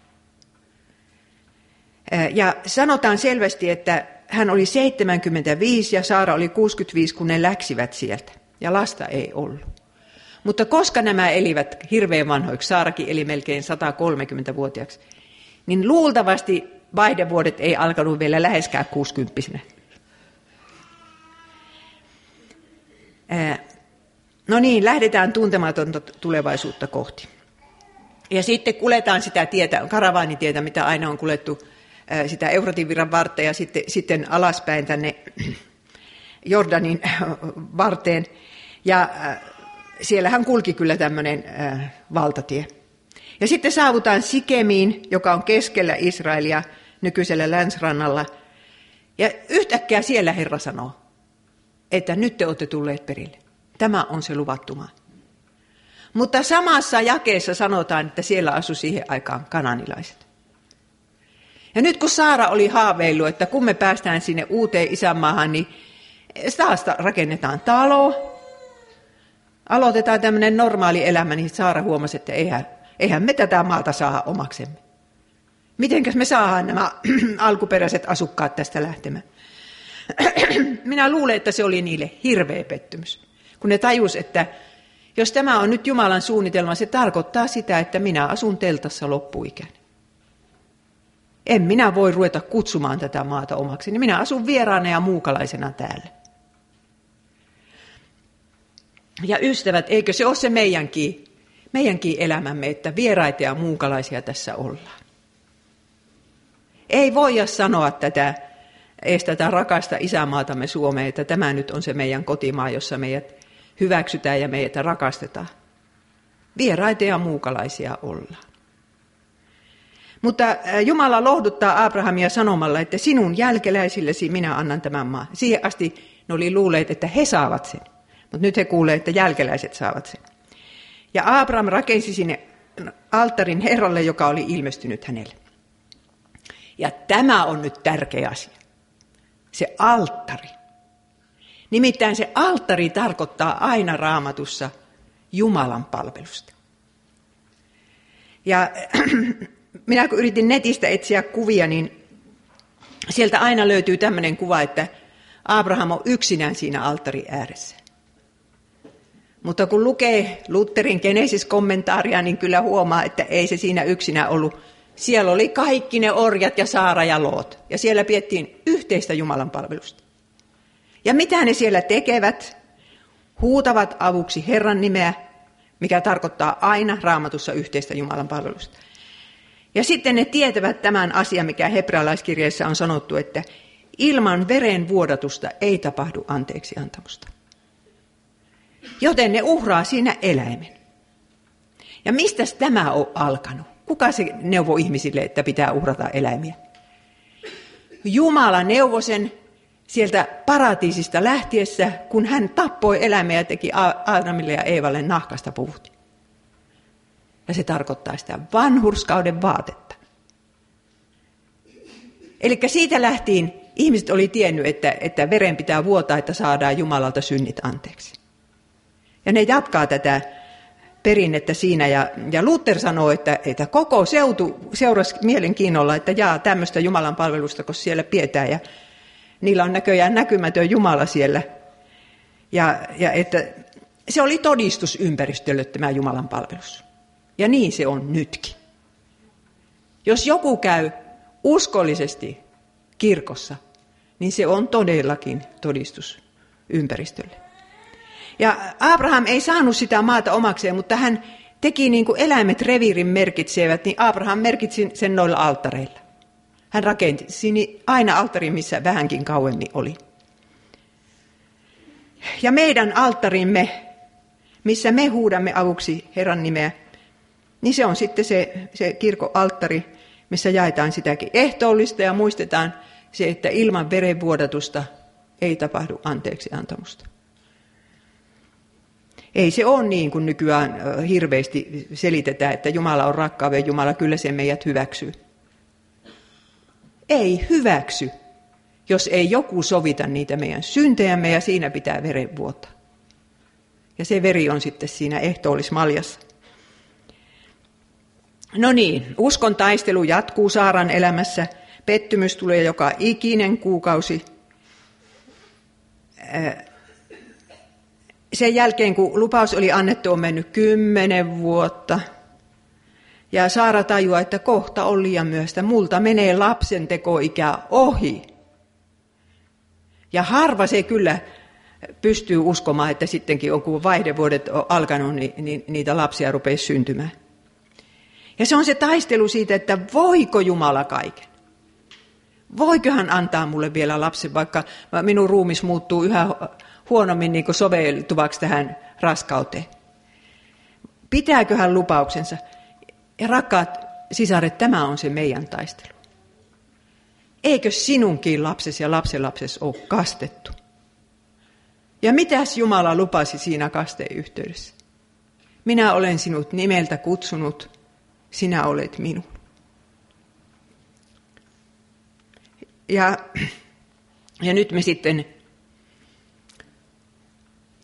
Äh, ja sanotaan selvästi, että hän oli 75 ja Saara oli 65, kun ne läksivät sieltä. Ja lasta ei ollut. Mutta koska nämä elivät hirveän vanhoiksi, Saarakin eli melkein 130-vuotiaaksi, niin luultavasti vaihdevuodet ei alkanut vielä läheskään 60 No niin, lähdetään tuntematonta tulevaisuutta kohti. Ja sitten kuletaan sitä tietä, karavaanitietä, mitä aina on kulettu, sitä Eufratin virran vartta ja sitten, sitten alaspäin tänne Jordanin varteen. Ja siellähän kulki kyllä tämmöinen valtatie. Ja sitten saavutaan Sikemiin, joka on keskellä Israelia, nykyisellä länsrannalla. Ja yhtäkkiä siellä Herra sanoo, että nyt te olette tulleet perille. Tämä on se luvattu maa. Mutta samassa jakeessa sanotaan, että siellä asui siihen aikaan kananilaiset. Ja nyt kun Saara oli haaveillut, että kun me päästään sinne uuteen isänmaahan, niin taas rakennetaan talo, aloitetaan tämmöinen normaali elämä, niin Saara huomasi, että eihän, eihän me tätä maata saa omaksemme. Mitenkäs me saadaan nämä alkuperäiset asukkaat tästä lähtemään? Minä luulen, että se oli niille hirveä pettymys. Kun ne tajus, että jos tämä on nyt Jumalan suunnitelma, se tarkoittaa sitä, että minä asun teltassa loppuikään. En minä voi ruveta kutsumaan tätä maata omaksi. Minä asun vieraana ja muukalaisena täällä. Ja ystävät, eikö se ole se meidänkin, meidänkin elämämme, että vieraita ja muukalaisia tässä ollaan. Ei voida sanoa tätä, edes tätä rakasta isämaatamme Suomeen, että tämä nyt on se meidän kotimaa, jossa meidät hyväksytään ja meitä rakastetaan. Vieraita ja muukalaisia ollaan. Mutta Jumala lohduttaa Abrahamia sanomalla, että sinun jälkeläisillesi minä annan tämän maan. Siihen asti ne oli luulleet, että he saavat sen. Mutta nyt he kuulee, että jälkeläiset saavat sen. Ja Abraham rakensi sinne alttarin Herralle, joka oli ilmestynyt hänelle. Ja tämä on nyt tärkeä asia. Se alttari. Nimittäin se alttari tarkoittaa aina raamatussa Jumalan palvelusta. Ja minä kun yritin netistä etsiä kuvia, niin sieltä aina löytyy tämmöinen kuva, että Abraham on yksinään siinä alttari ääressä. Mutta kun lukee Lutherin Genesis-kommentaaria, niin kyllä huomaa, että ei se siinä yksinä ollut. Siellä oli kaikki ne orjat ja Saara ja Loot. Ja siellä piettiin yhteistä Jumalan palvelusta. Ja mitä ne siellä tekevät? Huutavat avuksi Herran nimeä, mikä tarkoittaa aina raamatussa yhteistä Jumalan palvelusta. Ja sitten ne tietävät tämän asian, mikä hebrealaiskirjeessä on sanottu, että ilman veren vuodatusta ei tapahdu anteeksi antamusta. Joten ne uhraa siinä eläimen. Ja mistä tämä on alkanut? Kuka se neuvoi ihmisille, että pitää uhrata eläimiä? Jumala neuvoi sen sieltä paratiisista lähtiessä, kun hän tappoi eläimiä ja teki Aadamille ja Eevalle nahkasta puvut. Ja se tarkoittaa sitä vanhurskauden vaatetta. Eli siitä lähtien ihmiset oli tiennyt, että, että veren pitää vuotaa, että saadaan Jumalalta synnit anteeksi. Ja ne jatkaa tätä perinnettä siinä. Ja, ja Luther sanoo, että, että koko seutu seurasi mielenkiinnolla, että jaa tämmöistä Jumalan palvelusta, kun siellä pietää. Ja niillä on näköjään näkymätön Jumala siellä. Ja, ja että se oli todistus ympäristölle tämä Jumalan palvelus. Ja niin se on nytkin. Jos joku käy uskollisesti kirkossa, niin se on todellakin todistus ympäristölle. Ja Abraham ei saanut sitä maata omakseen, mutta hän teki niin kuin eläimet reviirin merkitsevät, niin Abraham merkitsi sen noilla alttareilla. Hän rakenti aina alttari, missä vähänkin kauemmin oli. Ja meidän alttarimme, missä me huudamme avuksi Herran nimeä, niin se on sitten se, se kirkon alttari, missä jaetaan sitäkin ehtoollista ja muistetaan se, että ilman verenvuodatusta ei tapahdu anteeksi antamusta. Ei se ole niin kuin nykyään hirveästi selitetään, että Jumala on rakkauden Jumala, kyllä se meidät hyväksyy. Ei hyväksy, jos ei joku sovita niitä meidän syntejämme ja siinä pitää veren vuota. Ja se veri on sitten siinä ehtoollismaljassa. No niin, uskon taistelu jatkuu Saaran elämässä. Pettymys tulee joka ikinen kuukausi sen jälkeen, kun lupaus oli annettu, on mennyt kymmenen vuotta. Ja Saara tajuaa, että kohta on liian myöstä. Multa menee lapsen tekoikä ohi. Ja harva se kyllä pystyy uskomaan, että sittenkin on, kun vaihdevuodet on alkanut, niin, niin niitä lapsia rupeaa syntymään. Ja se on se taistelu siitä, että voiko Jumala kaiken. Voiko hän antaa mulle vielä lapsen, vaikka minun ruumis muuttuu yhä huonommin niin kuin soveltuvaksi tähän raskauteen. Pitääkö hän lupauksensa? Ja rakkaat sisaret, tämä on se meidän taistelu. Eikö sinunkin lapsesi ja lapsenlapsesi ole kastettu? Ja mitäs Jumala lupasi siinä kasteen yhteydessä? Minä olen sinut nimeltä kutsunut, sinä olet minun. Ja, ja nyt me sitten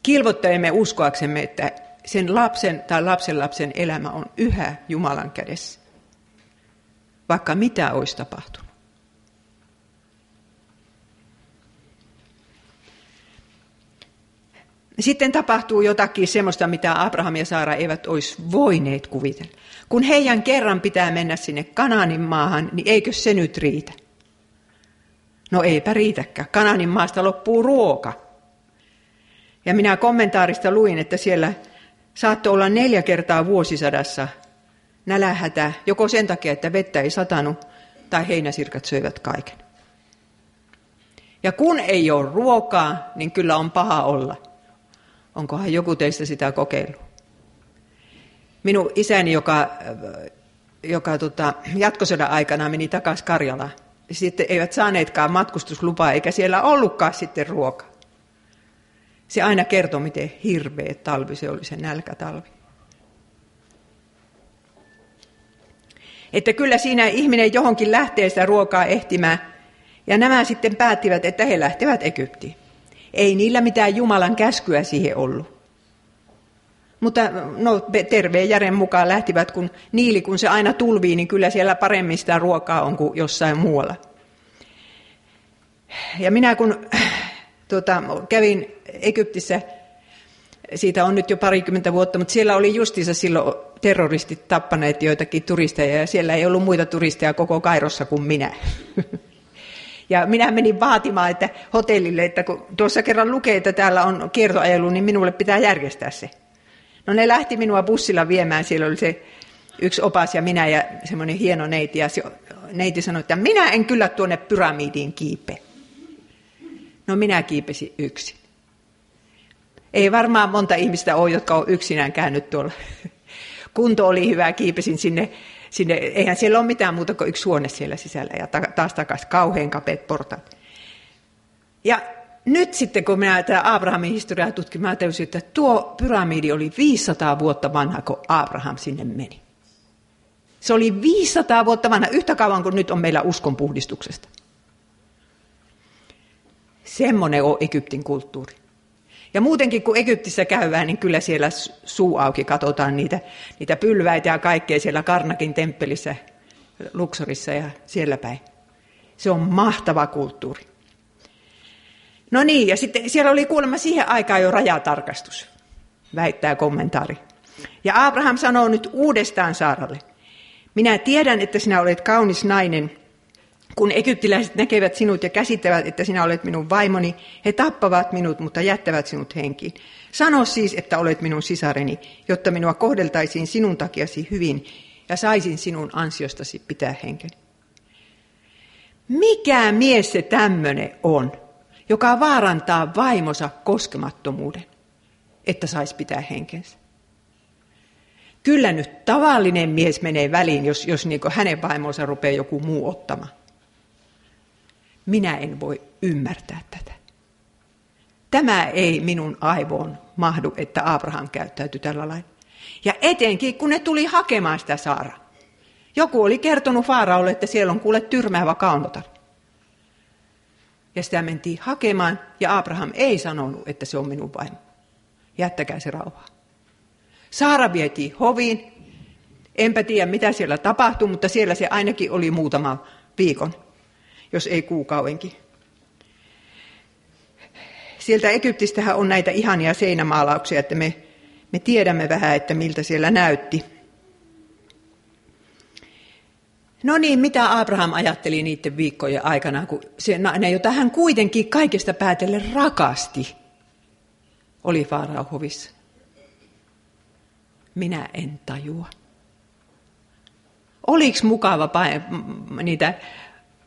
kilvottelemme uskoaksemme, että sen lapsen tai lapsenlapsen elämä on yhä Jumalan kädessä. vaikka mitä olisi tapahtunut. Sitten tapahtuu jotakin semmoista, mitä Abraham ja Saara eivät olisi voineet kuvitella. Kun heidän kerran pitää mennä sinne Kananin maahan, niin eikö se nyt riitä? No eipä riitäkään. Kananin maasta loppuu ruoka. Ja minä kommentaarista luin, että siellä saattoi olla neljä kertaa vuosisadassa nälähätä, joko sen takia, että vettä ei satanut, tai heinäsirkat söivät kaiken. Ja kun ei ole ruokaa, niin kyllä on paha olla. Onkohan joku teistä sitä kokeillut? Minun isäni, joka, joka tota, jatkosodan aikana meni takaisin Karjalaan, sitten eivät saaneetkaan matkustuslupaa, eikä siellä ollutkaan sitten ruoka. Se aina kertoo, miten hirveä talvi se oli, se nälkätalvi. Että kyllä siinä ihminen johonkin lähtee sitä ruokaa ehtimään. Ja nämä sitten päättivät, että he lähtevät Egyptiin. Ei niillä mitään Jumalan käskyä siihen ollut. Mutta no, terveen järjen mukaan lähtivät, kun niili, kun se aina tulvii, niin kyllä siellä paremmin sitä ruokaa on kuin jossain muualla. Ja minä kun tuota, kävin Egyptissä, siitä on nyt jo parikymmentä vuotta, mutta siellä oli justiinsa silloin terroristit tappaneet joitakin turisteja, ja siellä ei ollut muita turisteja koko Kairossa kuin minä. Ja minä menin vaatimaan että hotellille, että kun tuossa kerran lukee, että täällä on kiertoajelu, niin minulle pitää järjestää se. No ne lähti minua bussilla viemään, siellä oli se yksi opas ja minä ja semmoinen hieno neiti. Ja se, neiti sanoi, että minä en kyllä tuonne pyramidiin kiipe. No minä kiipesin yksi. Ei varmaan monta ihmistä ole, jotka on yksinään käynyt tuolla. Kunto oli hyvä, kiipesin sinne, sinne. Eihän siellä ole mitään muuta kuin yksi huone siellä sisällä ja taas takaisin kauhean kapeat portaat. Ja nyt sitten, kun minä tätä Abrahamin historiaa tutkin, mä täysin, että tuo pyramidi oli 500 vuotta vanha, kun Abraham sinne meni. Se oli 500 vuotta vanha, yhtä kauan kuin nyt on meillä uskonpuhdistuksesta. Semmoinen on Egyptin kulttuuri. Ja muutenkin kun Egyptissä käydään, niin kyllä siellä suu auki katsotaan niitä, niitä pylväitä ja kaikkea siellä Karnakin temppelissä, Luxorissa ja siellä päin. Se on mahtava kulttuuri. No niin, ja sitten siellä oli kuulemma siihen aikaan jo rajatarkastus, väittää kommentaari. Ja Abraham sanoo nyt uudestaan Saaralle, minä tiedän, että sinä olet kaunis nainen. Kun egyptiläiset näkevät sinut ja käsittävät, että sinä olet minun vaimoni, he tappavat minut, mutta jättävät sinut henkiin. Sano siis, että olet minun sisareni, jotta minua kohdeltaisiin sinun takiasi hyvin ja saisin sinun ansiostasi pitää henkeni. Mikä mies se tämmöinen on? joka vaarantaa vaimonsa koskemattomuuden, että saisi pitää henkensä. Kyllä nyt tavallinen mies menee väliin, jos, jos niin hänen vaimonsa rupeaa joku muu ottamaan. Minä en voi ymmärtää tätä. Tämä ei minun aivoon mahdu, että Abraham käyttäytyi tällä lailla. Ja etenkin, kun ne tuli hakemaan sitä Saara. Joku oli kertonut Faaraolle, että siellä on kuule tyrmäävä kaunotar ja sitä mentiin hakemaan, ja Abraham ei sanonut, että se on minun vaimo. Jättäkää se rauhaa. Saara vietiin hoviin. Enpä tiedä, mitä siellä tapahtui, mutta siellä se ainakin oli muutama viikon, jos ei kuukauenkin. Sieltä Egyptistähän on näitä ihania seinämaalauksia, että me, me tiedämme vähän, että miltä siellä näytti. No niin, mitä Abraham ajatteli niiden viikkojen aikana, kun se nainen, jota hän kuitenkin kaikesta päätellen rakasti, oli Faarauhovissa. Minä en tajua. Oliko mukava niitä,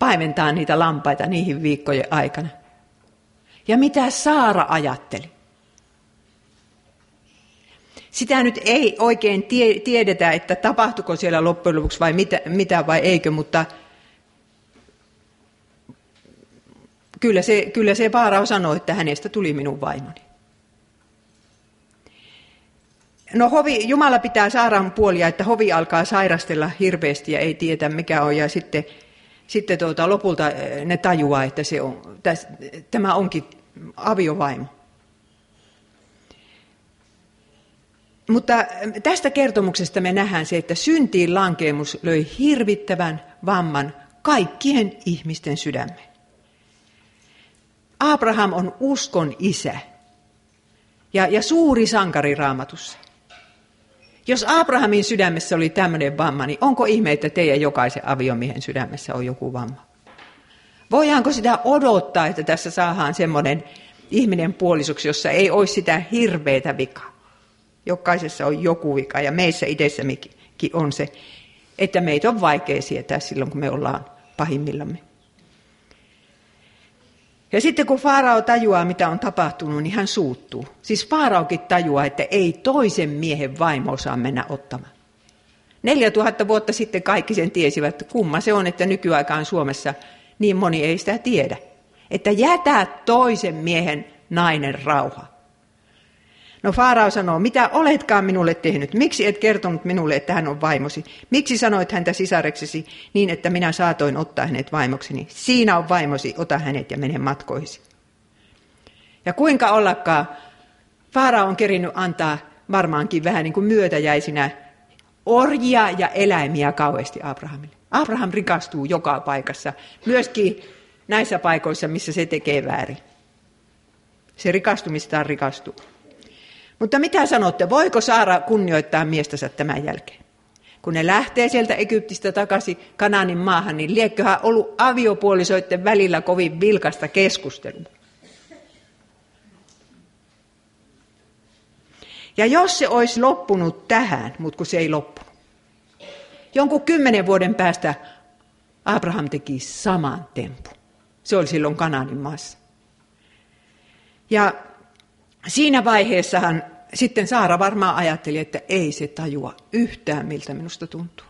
paimentaa niitä lampaita niihin viikkojen aikana? Ja mitä Saara ajatteli? Sitä nyt ei oikein tie, tiedetä, että tapahtuiko siellä loppujen lopuksi vai mitä, mitä vai eikö, mutta kyllä se, kyllä se Vaarao sanoi, että hänestä tuli minun vaimoni. No hovi, Jumala pitää Saaran puolia, että hovi alkaa sairastella hirveästi ja ei tietä mikä on. Ja sitten, sitten tuota, lopulta eh, ne tajuaa, että se on, täs, tämä onkin aviovaimo. Mutta tästä kertomuksesta me nähdään se, että syntiin lankeemus löi hirvittävän vamman kaikkien ihmisten sydämeen. Abraham on uskon isä ja, ja suuri sankari raamatussa. Jos Abrahamin sydämessä oli tämmöinen vamma, niin onko ihme, että teidän jokaisen aviomiehen sydämessä on joku vamma? Voidaanko sitä odottaa, että tässä saadaan semmoinen ihminen puolisoksi, jossa ei olisi sitä hirveätä vikaa? Jokaisessa on joku vika ja meissä itsessämmekin on se, että meitä on vaikea sietää silloin, kun me ollaan pahimmillamme. Ja sitten kun Faarao tajuaa, mitä on tapahtunut, niin hän suuttuu. Siis Faaraokin tajuaa, että ei toisen miehen vaimo saa mennä ottamaan. 4000 vuotta sitten kaikki sen tiesivät, kumma se on, että nykyaikaan Suomessa niin moni ei sitä tiedä. Että jätä toisen miehen nainen rauha. No Faarao sanoo, mitä oletkaan minulle tehnyt? Miksi et kertonut minulle, että hän on vaimosi? Miksi sanoit häntä sisareksesi niin, että minä saatoin ottaa hänet vaimokseni? Siinä on vaimosi, ota hänet ja mene matkoisi. Ja kuinka ollakaan, Faarao on kerinyt antaa varmaankin vähän niin kuin myötäjäisinä orjia ja eläimiä kauheasti Abrahamille. Abraham rikastuu joka paikassa, myöskin näissä paikoissa, missä se tekee väärin. Se rikastumistaan rikastuu. Mutta mitä sanotte, voiko Saara kunnioittaa miestänsä tämän jälkeen? Kun ne lähtee sieltä Egyptistä takaisin Kananin maahan, niin liekköhän ollut aviopuolisoiden välillä kovin vilkasta keskustelua. Ja jos se olisi loppunut tähän, mutta kun se ei loppunut. Jonkun kymmenen vuoden päästä Abraham teki saman tempun. Se oli silloin Kananin maassa. Ja siinä vaiheessahan sitten Saara varmaan ajatteli, että ei se tajua yhtään, miltä minusta tuntuu.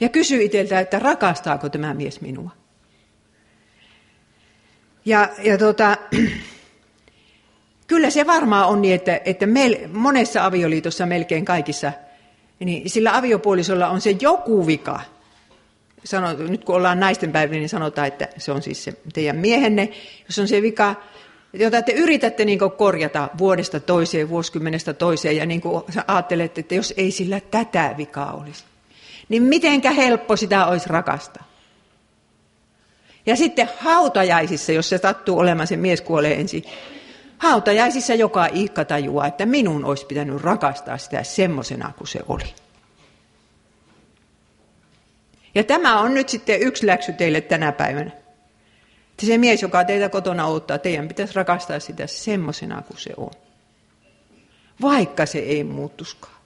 Ja kysyi itseltä, että rakastaako tämä mies minua. Ja, ja tota, kyllä se varmaan on niin, että, että mel, monessa avioliitossa melkein kaikissa, niin sillä aviopuolisolla on se joku vika. Sano, nyt kun ollaan naisten päivä, niin sanotaan, että se on siis se teidän miehenne. Jos on se vika, jota te yritätte niin korjata vuodesta toiseen, vuosikymmenestä toiseen, ja niin ajattelette, että jos ei sillä tätä vikaa olisi, niin mitenkä helppo sitä olisi rakastaa. Ja sitten hautajaisissa, jos se sattuu olemaan, se mies kuolee ensin, hautajaisissa joka ihka tajuaa, että minun olisi pitänyt rakastaa sitä semmoisena kuin se oli. Ja tämä on nyt sitten yksi läksy teille tänä päivänä. Se mies, joka teitä kotona auttaa, teidän pitäisi rakastaa sitä semmoisena kuin se on. Vaikka se ei muuttuskaan.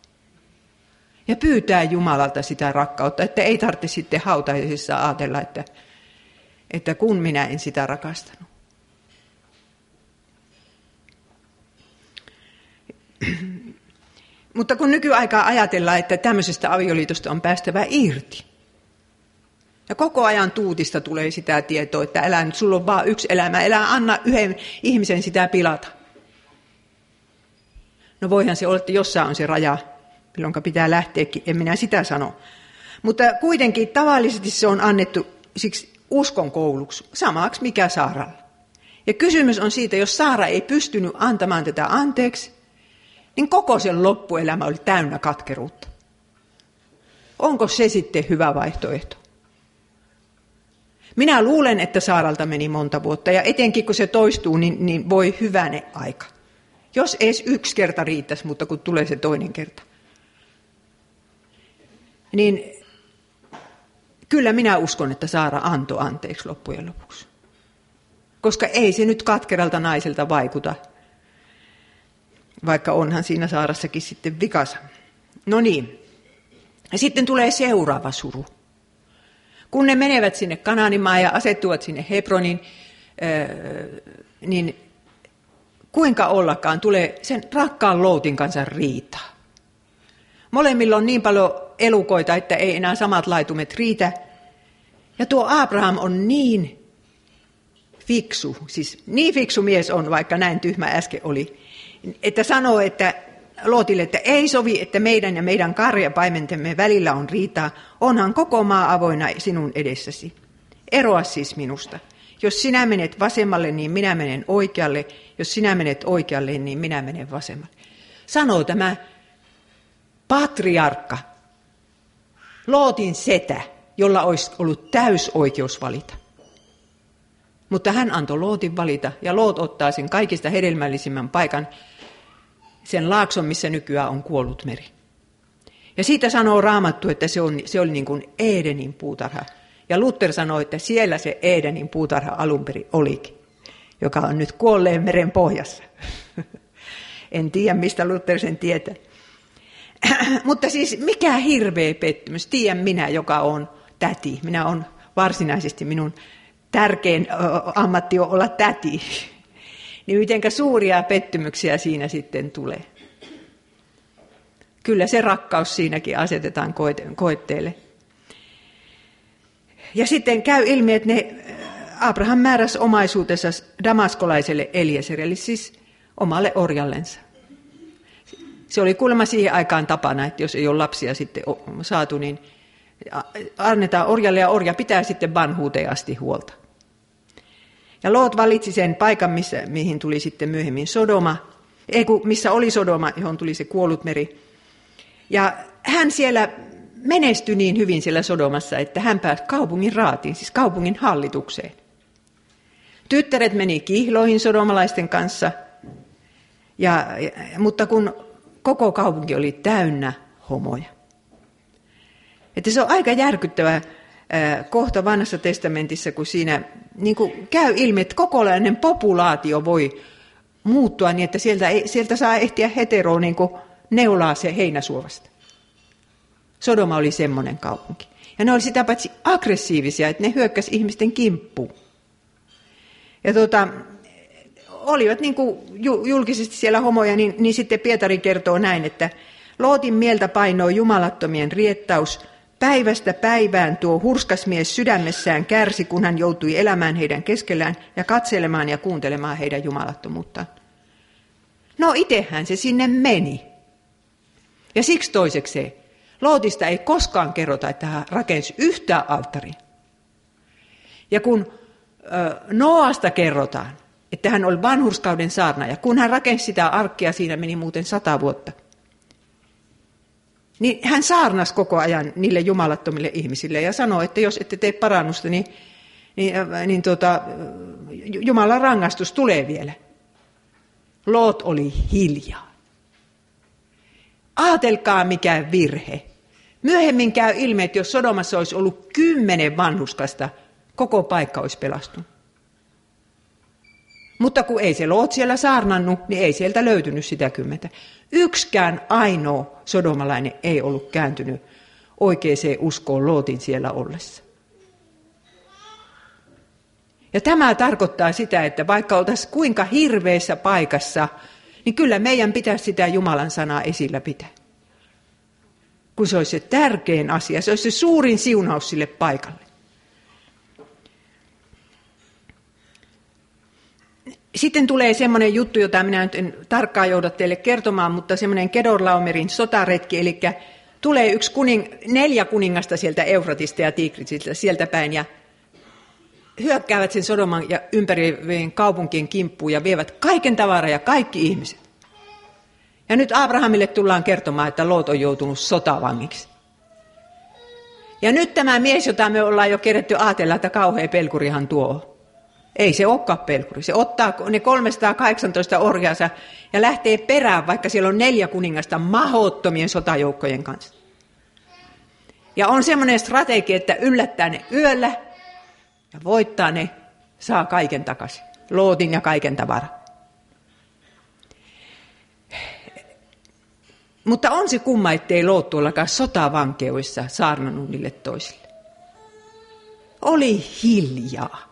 Ja pyytää Jumalalta sitä rakkautta, että ei tarvitse sitten hautaisissa ajatella, että, että kun minä en sitä rakastanut. Mutta kun nykyaikaa ajatellaan, että tämmöisestä avioliitosta on päästävä irti, ja koko ajan tuutista tulee sitä tietoa, että älä nyt, sulla on vain yksi elämä, älä anna yhden ihmisen sitä pilata. No voihan se olla, että jossain on se raja, milloin pitää lähteäkin, en minä sitä sano. Mutta kuitenkin tavallisesti se on annettu siksi uskon kouluksi, samaksi mikä Saaralla. Ja kysymys on siitä, jos Saara ei pystynyt antamaan tätä anteeksi, niin koko sen loppuelämä oli täynnä katkeruutta. Onko se sitten hyvä vaihtoehto? Minä luulen, että Saaralta meni monta vuotta ja etenkin kun se toistuu, niin, niin voi hyväne aika. Jos edes yksi kerta riittäisi, mutta kun tulee se toinen kerta. Niin kyllä minä uskon, että Saara antoi anteeksi loppujen lopuksi. Koska ei se nyt katkeralta naiselta vaikuta, vaikka onhan siinä Saarassakin sitten vikasa. No niin, ja sitten tulee seuraava suru. Kun ne menevät sinne Kananimaan ja asettuvat sinne Hebronin, niin kuinka ollakaan tulee sen rakkaan loutin kanssa riita. Molemmilla on niin paljon elukoita, että ei enää samat laitumet riitä. Ja tuo Abraham on niin fiksu, siis niin fiksu mies on, vaikka näin tyhmä äsken oli, että sanoo, että Lootille, että ei sovi, että meidän ja meidän karjapaimentemme välillä on riitaa, onhan koko maa avoinna sinun edessäsi. Eroa siis minusta. Jos sinä menet vasemmalle, niin minä menen oikealle. Jos sinä menet oikealle, niin minä menen vasemmalle. sanoo tämä patriarkka, Lootin setä, jolla olisi ollut täysoikeus valita. Mutta hän antoi Lootin valita ja Loot ottaa sen kaikista hedelmällisimmän paikan, sen laakson, missä nykyään on kuollut meri. Ja siitä sanoo Raamattu, että se, on, se oli niin kuin Edenin puutarha. Ja Luther sanoi, että siellä se Edenin puutarha alun perin olikin, joka on nyt kuolleen meren pohjassa. en tiedä, mistä Luther sen tietää. Mutta siis mikä hirveä pettymys. Tiedän minä, joka on täti. Minä on varsinaisesti minun tärkein ammatti on olla täti. Niin mitenkä suuria pettymyksiä siinä sitten tulee. Kyllä se rakkaus siinäkin asetetaan koetteelle. Ja sitten käy ilmi, että ne Abraham määräsi omaisuutensa damaskolaiselle Elieserille, siis omalle orjallensa. Se oli kuulemma siihen aikaan tapana, että jos ei ole lapsia sitten saatu, niin annetaan orjalle ja orja pitää sitten vanhuuteen asti huolta. Ja Loot valitsi sen paikan, missä, mihin tuli sitten myöhemmin Sodoma, ei kun, missä oli Sodoma, johon tuli se kuollut meri. Ja hän siellä menestyi niin hyvin siellä Sodomassa, että hän pääsi kaupungin raatiin, siis kaupungin hallitukseen. Tyttäret meni kihloihin sodomalaisten kanssa, ja, mutta kun koko kaupunki oli täynnä homoja. Että se on aika järkyttävä kohta vanhassa testamentissa, kun siinä niin kuin käy ilmi, että kokonainen populaatio voi muuttua niin, että sieltä, ei, sieltä saa ehtiä hetero niin kuin neulaa se heinäsuovasta. Sodoma oli semmoinen kaupunki. Ja ne oli sitä paitsi aggressiivisia, että ne hyökkäsi ihmisten kimppuun. Ja tuota, olivat niin kuin julkisesti siellä homoja, niin, niin sitten Pietari kertoo näin, että Lootin mieltä painoi jumalattomien riettaus. Päivästä päivään tuo hurskas mies sydämessään kärsi, kun hän joutui elämään heidän keskellään ja katselemaan ja kuuntelemaan heidän jumalattomuuttaan. No itehän se sinne meni. Ja siksi toisekseen, Lootista ei koskaan kerrota, että hän rakensi yhtään alttaria. Ja kun Noasta kerrotaan, että hän oli vanhurskauden saarna, ja kun hän rakensi sitä arkkia, siinä meni muuten sata vuotta. Niin hän saarnas koko ajan niille jumalattomille ihmisille ja sanoi, että jos ette tee parannusta, niin, niin, niin tuota, Jumalan rangaistus tulee vielä. Loot oli hiljaa. Aatelkaa mikä virhe. Myöhemmin käy ilmi, että jos Sodomassa olisi ollut kymmenen vanhuskasta, koko paikka olisi pelastunut. Mutta kun ei se Loot siellä saarnannut, niin ei sieltä löytynyt sitä kymmentä. Yksikään ainoa sodomalainen ei ollut kääntynyt oikeaan uskoon Lootin siellä ollessa. Ja tämä tarkoittaa sitä, että vaikka oltaisiin kuinka hirveässä paikassa, niin kyllä meidän pitäisi sitä Jumalan sanaa esillä pitää. Kun se olisi se tärkein asia, se olisi se suurin siunaus sille paikalle. Sitten tulee semmoinen juttu, jota minä nyt en tarkkaan jouda teille kertomaan, mutta semmoinen Kedorlaumerin sotaretki, eli tulee yksi kuning, neljä kuningasta sieltä Eufratista ja Tigrisistä sieltä päin ja hyökkäävät sen Sodoman ja ympäröivien kaupunkien kimppuun ja vievät kaiken tavaraa ja kaikki ihmiset. Ja nyt Abrahamille tullaan kertomaan, että Loot on joutunut sotavangiksi. Ja nyt tämä mies, jota me ollaan jo kerätty ajatella, että kauhea pelkurihan tuo ei se olekaan pelkuri. Se ottaa ne 318 orjansa ja lähtee perään, vaikka siellä on neljä kuningasta mahottomien sotajoukkojen kanssa. Ja on semmoinen strategia, että yllättää ne yöllä ja voittaa ne, saa kaiken takaisin. Lootin ja kaiken tavara. Mutta on se kumma, ettei Loot tuollakaan sotavankeuissa saarnannut niille toisille. Oli hiljaa.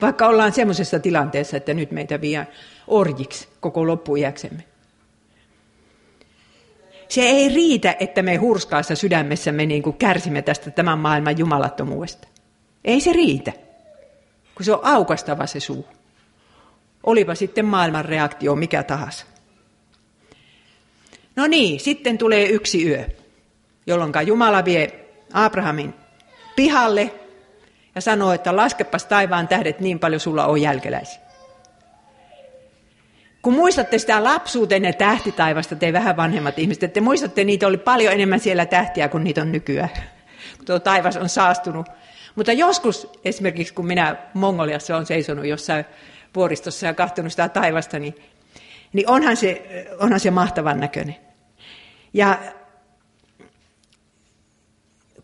Vaikka ollaan semmoisessa tilanteessa, että nyt meitä vie orjiksi koko loppuiäksemme. Se ei riitä, että me hurskaassa sydämessämme niin kuin kärsimme tästä tämän maailman jumalattomuudesta. Ei se riitä, kun se on aukastava se suu. Olipa sitten maailman reaktio mikä tahansa. No niin, sitten tulee yksi yö, jolloin Jumala vie Abrahamin pihalle ja sanoo, että laskepas taivaan tähdet niin paljon sulla on jälkeläisiä. kun muistatte sitä lapsuutenne tähtitaivasta, te vähän vanhemmat ihmiset, että te muistatte, niitä oli paljon enemmän siellä tähtiä kuin niitä on nykyään, kun tuo taivas on saastunut. Mutta joskus esimerkiksi, kun minä Mongoliassa olen seisonut jossain vuoristossa ja katsonut sitä taivasta, niin, niin onhan, se, onhan se mahtavan näköinen. Ja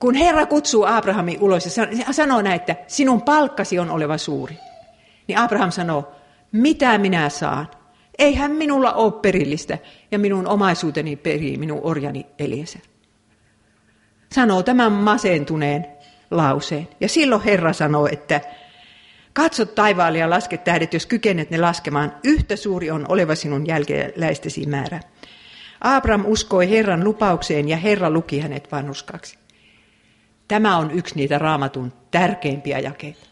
kun Herra kutsuu Abrahamin ulos ja sanoo näin, että sinun palkkasi on oleva suuri, niin Abraham sanoo, mitä minä saan? Eihän minulla ole perillistä ja minun omaisuuteni perii minun orjani Eliezer. Sanoo tämän masentuneen lauseen. Ja silloin Herra sanoo, että katso taivaalle ja laske tähdet, jos kykenet ne laskemaan. Yhtä suuri on oleva sinun jälkeläistesi määrä. Abraham uskoi Herran lupaukseen ja Herra luki hänet vanhuskaksi. Tämä on yksi niitä raamatun tärkeimpiä jakeita.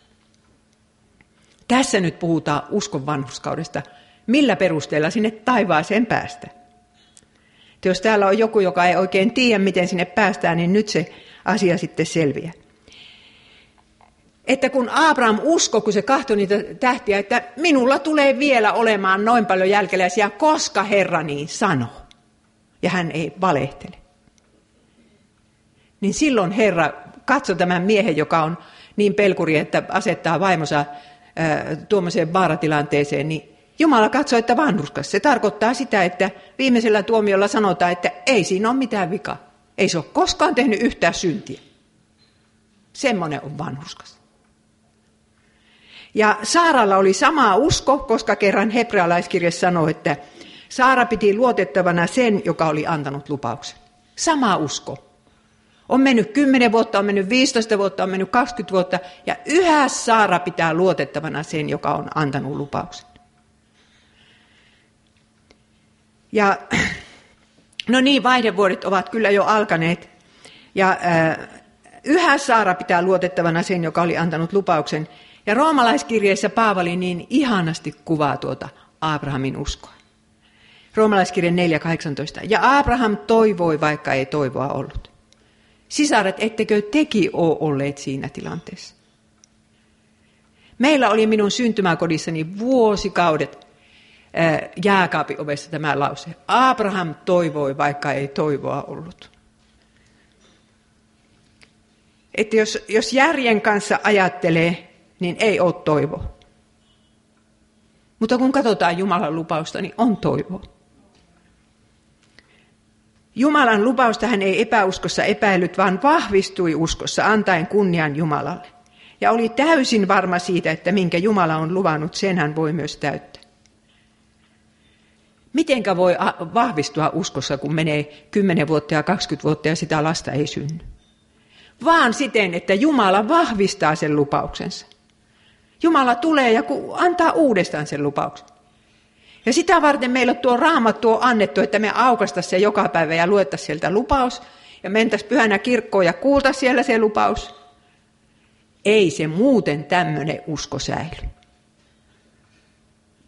Tässä nyt puhutaan uskon vanhuskaudesta. Millä perusteella sinne taivaaseen päästä? jos täällä on joku, joka ei oikein tiedä, miten sinne päästään, niin nyt se asia sitten selviää. Että kun Abraham usko, kun se kahtoi niitä tähtiä, että minulla tulee vielä olemaan noin paljon jälkeläisiä, koska Herra niin sanoo. Ja hän ei valehtele. Niin silloin Herra katsoi tämän miehen, joka on niin pelkuri, että asettaa vaimonsa tuommoiseen vaaratilanteeseen, niin Jumala katsoi, että vanhuskas. Se tarkoittaa sitä, että viimeisellä tuomiolla sanotaan, että ei siinä ole mitään vikaa. Ei se ole koskaan tehnyt yhtään syntiä. Semmoinen on vanhuskas. Ja Saaralla oli sama usko, koska kerran hebrealaiskirja sanoi, että Saara piti luotettavana sen, joka oli antanut lupauksen. Sama usko. On mennyt 10 vuotta, on mennyt 15 vuotta, on mennyt 20 vuotta, ja yhä Saara pitää luotettavana sen, joka on antanut lupauksen. Ja no niin, vaihdevuodet ovat kyllä jo alkaneet. Ja äh, yhä Saara pitää luotettavana sen, joka oli antanut lupauksen. Ja roomalaiskirjeessä Paavali niin ihanasti kuvaa tuota Abrahamin uskoa. Roomalaiskirje 4.18. Ja Abraham toivoi, vaikka ei toivoa ollut. Sisaret, ettekö teki ole olleet siinä tilanteessa? Meillä oli minun syntymäkodissani vuosikaudet jääkaapin ovessa tämä lause. Abraham toivoi, vaikka ei toivoa ollut. Että jos, jos järjen kanssa ajattelee, niin ei ole toivo. Mutta kun katsotaan Jumalan lupausta, niin on toivo. Jumalan lupausta hän ei epäuskossa epäillyt, vaan vahvistui uskossa antaen kunnian Jumalalle. Ja oli täysin varma siitä, että minkä Jumala on luvannut, sen hän voi myös täyttää. Mitenkä voi vahvistua uskossa, kun menee 10 vuotta ja 20 vuotta ja sitä lasta ei synny? Vaan siten, että Jumala vahvistaa sen lupauksensa. Jumala tulee ja antaa uudestaan sen lupauksen. Ja sitä varten meillä tuo raamattu on annettu, että me aukasta se joka päivä ja luettaisiin sieltä lupaus. Ja mentäisi pyhänä kirkkoon ja kuulta siellä se lupaus. Ei se muuten tämmöinen usko säily.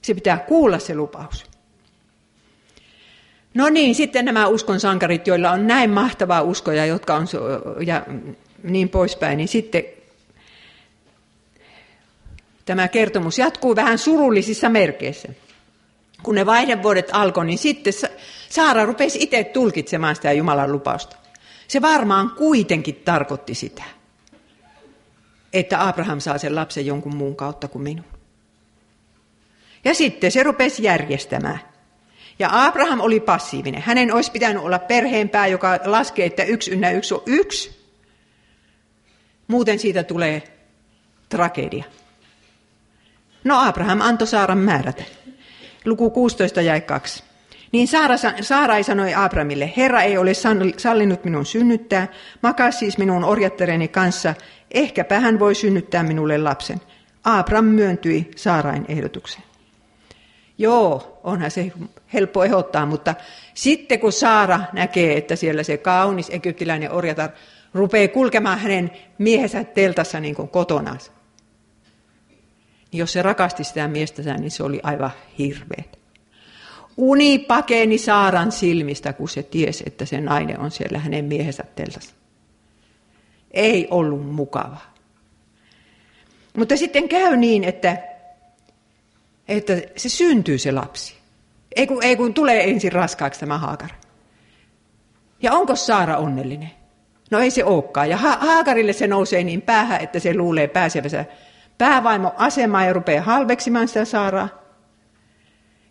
Se pitää kuulla se lupaus. No niin, sitten nämä uskon sankarit, joilla on näin mahtavaa uskoja, jotka on ja niin poispäin, niin sitten tämä kertomus jatkuu vähän surullisissa merkeissä. Kun ne vaihdevuodet alkoi, niin sitten Saara rupesi itse tulkitsemaan sitä Jumalan lupausta. Se varmaan kuitenkin tarkoitti sitä, että Abraham saa sen lapsen jonkun muun kautta kuin minun. Ja sitten se rupesi järjestämään. Ja Abraham oli passiivinen. Hänen olisi pitänyt olla perheenpää, joka laskee, että yksi ynnä yksi on yksi. Muuten siitä tulee tragedia. No Abraham antoi Saaran määrätä. Luku 16 jäi 2. Niin Saara, Saarai sanoi Abramille, Herra ei ole sallinut minun synnyttää, makaa siis minun orjattereni kanssa, ehkäpä hän voi synnyttää minulle lapsen. Abram myöntyi Saarain ehdotukseen. Joo, onhan se helppo ehdottaa, mutta sitten kun Saara näkee, että siellä se kaunis egyptiläinen orjatar rupeaa kulkemaan hänen miehensä teltassa niin kuin kotona, niin jos se rakasti sitä miestä, niin se oli aivan hirveä. Uni pakeni Saaran silmistä, kun se tiesi, että se nainen on siellä hänen miehensä teltassa. Ei ollut mukava. Mutta sitten käy niin, että, että se syntyy se lapsi. Ei kun, ei kun tulee ensin raskaaksi tämä Haakar. Ja onko Saara onnellinen? No ei se olekaan. Ja ha- Haakarille se nousee niin päähän, että se luulee pääsevänsä päävaimo asemaan ja rupeaa halveksimaan sitä Saaraa.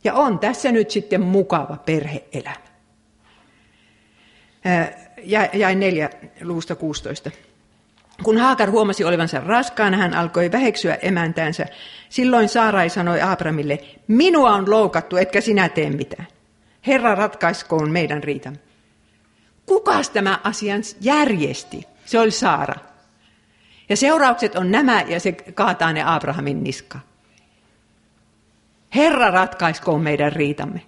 Ja on tässä nyt sitten mukava perheelämä. Jäi neljä luusta 16. Kun Haakar huomasi olevansa raskaana, hän alkoi väheksyä emäntäänsä. Silloin Saarai sanoi Abramille, minua on loukattu, etkä sinä tee mitään. Herra ratkaiskoon meidän riitamme. Kukas tämä asian järjesti? Se oli Saara. Ja seuraukset on nämä, ja se kaataa ne Abrahamin niska. Herra ratkaiskoon meidän riitamme.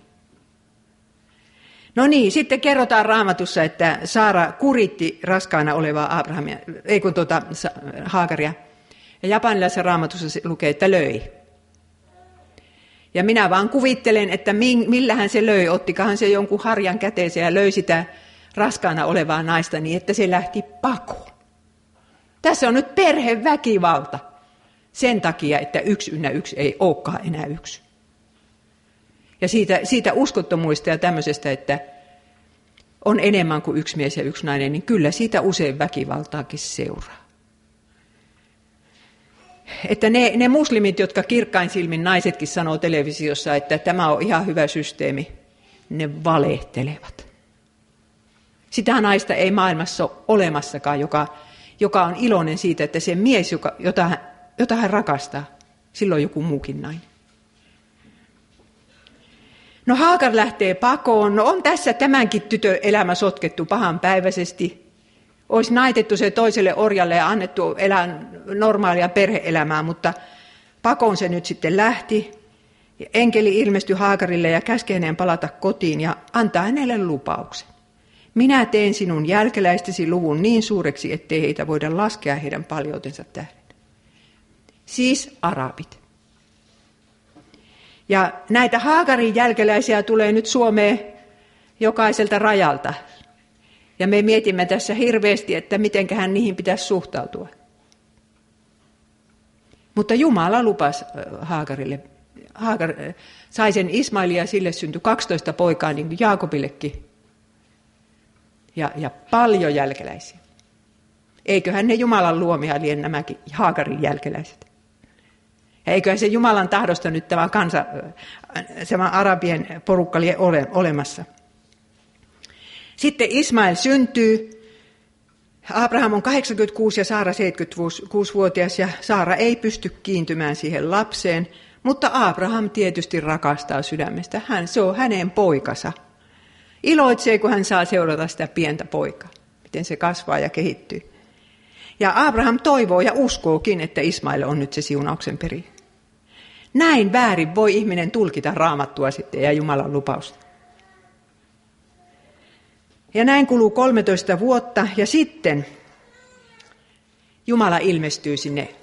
No niin, sitten kerrotaan raamatussa, että Saara kuritti raskaana olevaa Abrahamia, ei kun tuota, Haakaria. Ja japanilaisessa raamatussa lukee, että löi. Ja minä vaan kuvittelen, että millähän se löi, ottikahan se jonkun harjan käteeseen ja löi sitä raskaana olevaa naista niin, että se lähti pakoon. Tässä on nyt perheväkivalta sen takia, että yksi ynnä yksi ei olekaan enää yksi. Ja siitä, siitä uskottomuista ja tämmöisestä, että on enemmän kuin yksi mies ja yksi nainen, niin kyllä siitä usein väkivaltaakin seuraa. Että ne, ne muslimit, jotka kirkkain silmin naisetkin sanoo televisiossa, että tämä on ihan hyvä systeemi, ne valehtelevat. Sitä naista ei maailmassa ole olemassakaan, joka, joka on iloinen siitä, että se mies, joka, jota, jota hän rakastaa, silloin joku muukin nainen. No Haakar lähtee pakoon. No on tässä tämänkin tytön elämä sotkettu pahanpäiväisesti. Olisi naitettu se toiselle orjalle ja annettu elää normaalia perheelämää, mutta pakoon se nyt sitten lähti. Enkeli ilmestyi Haakarille ja käski hänen palata kotiin ja antaa hänelle lupauksen. Minä teen sinun jälkeläistesi luvun niin suureksi, ettei heitä voida laskea heidän paljoutensa tähden. Siis arabit. Ja näitä Haagarin jälkeläisiä tulee nyt Suomeen jokaiselta rajalta. Ja me mietimme tässä hirveästi, että mitenköhän niihin pitäisi suhtautua. Mutta Jumala lupasi Haagarille. Haagar sai sen Ismailia ja sille syntyi 12 poikaa, niin kuin Jaakobillekin. Ja, ja paljon jälkeläisiä. Eiköhän ne Jumalan luomia lien nämäkin Haagarin jälkeläiset. Eiköhän se Jumalan tahdosta nyt tämä kansa, tämä arabien porukka ole olemassa. Sitten Ismail syntyy. Abraham on 86 ja Saara 76-vuotias ja Saara ei pysty kiintymään siihen lapseen, mutta Abraham tietysti rakastaa sydämestä. Hän, se on hänen poikansa. Iloitsee, kun hän saa seurata sitä pientä poikaa, miten se kasvaa ja kehittyy. Ja Abraham toivoo ja uskookin, että Ismail on nyt se siunauksen peri. Näin väärin voi ihminen tulkita raamattua sitten ja Jumalan lupausta. Ja näin kuluu 13 vuotta ja sitten Jumala ilmestyy sinne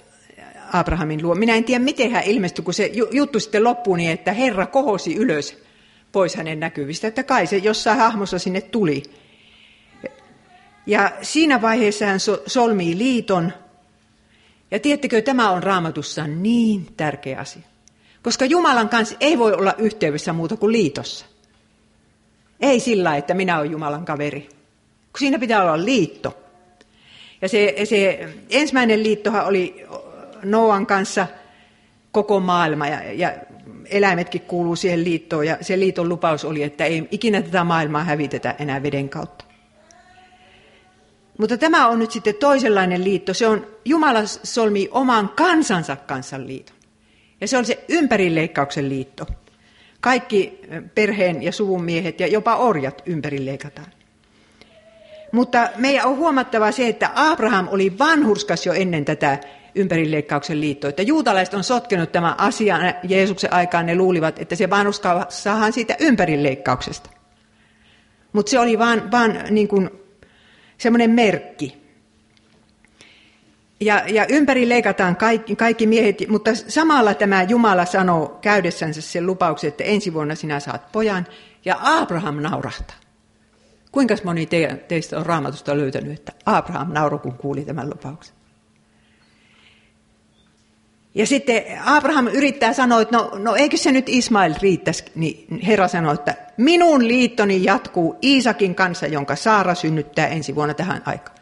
Abrahamin luo. Minä en tiedä, miten hän ilmestyi, kun se juttu sitten loppui niin, että Herra kohosi ylös pois hänen näkyvistä. Että kai se jossain hahmossa sinne tuli. Ja siinä vaiheessa hän solmii liiton. Ja tiedättekö, tämä on raamatussa niin tärkeä asia. Koska Jumalan kanssa ei voi olla yhteydessä muuta kuin liitossa. Ei sillä, että minä olen Jumalan kaveri. Kun siinä pitää olla liitto. Ja se, se ensimmäinen liittohan oli Noan kanssa koko maailma ja, ja eläimetkin kuuluu siihen liittoon. Ja se liiton lupaus oli, että ei ikinä tätä maailmaa hävitetä enää veden kautta. Mutta tämä on nyt sitten toisenlainen liitto. Se on, Jumala solmii oman kansansa kanssa liiton. Ja se on se ympärileikkauksen liitto. Kaikki perheen ja suvun miehet ja jopa orjat ympärileikataan. Mutta meidän on huomattava se, että Abraham oli vanhurskas jo ennen tätä ympärileikkauksen liittoa. Että juutalaiset on sotkenut tämän asian Jeesuksen aikaan, ne luulivat, että se vanhuskaus saadaan siitä ympärileikkauksesta. Mutta se oli vaan, vaan niin kuin semmoinen merkki. Ja, ja ympäri leikataan kaikki, kaikki miehet, mutta samalla tämä Jumala sanoo käydessänsä sen lupauksen, että ensi vuonna sinä saat pojan, ja Abraham naurahtaa. Kuinka moni te, teistä on raamatusta löytänyt, että Abraham nauroi, kun kuuli tämän lupauksen? Ja sitten Abraham yrittää sanoa, että no, no eikö se nyt Ismail riittäisi, niin Herra sanoi, että minun liittoni jatkuu Iisakin kanssa, jonka Saara synnyttää ensi vuonna tähän aikaan.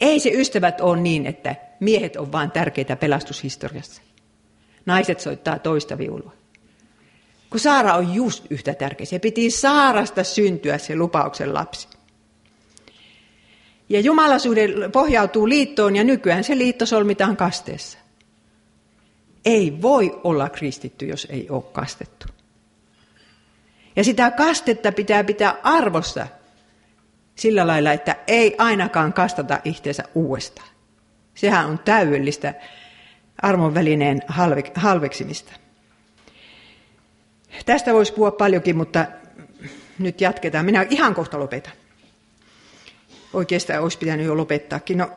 Ei se ystävät ole niin, että miehet on vain tärkeitä pelastushistoriassa. Naiset soittaa toista viulua. Kun Saara on just yhtä tärkeä. Se piti Saarasta syntyä se lupauksen lapsi. Ja jumalaisuuden pohjautuu liittoon ja nykyään se liitto solmitaan kasteessa. Ei voi olla kristitty, jos ei ole kastettu. Ja sitä kastetta pitää pitää arvossa sillä lailla, että ei ainakaan kastata itseensä uudestaan. Sehän on täydellistä armon välineen halveksimista. Tästä voisi puhua paljonkin, mutta nyt jatketaan. Minä ihan kohta lopetan. Oikeastaan olisi pitänyt jo lopettaakin. No,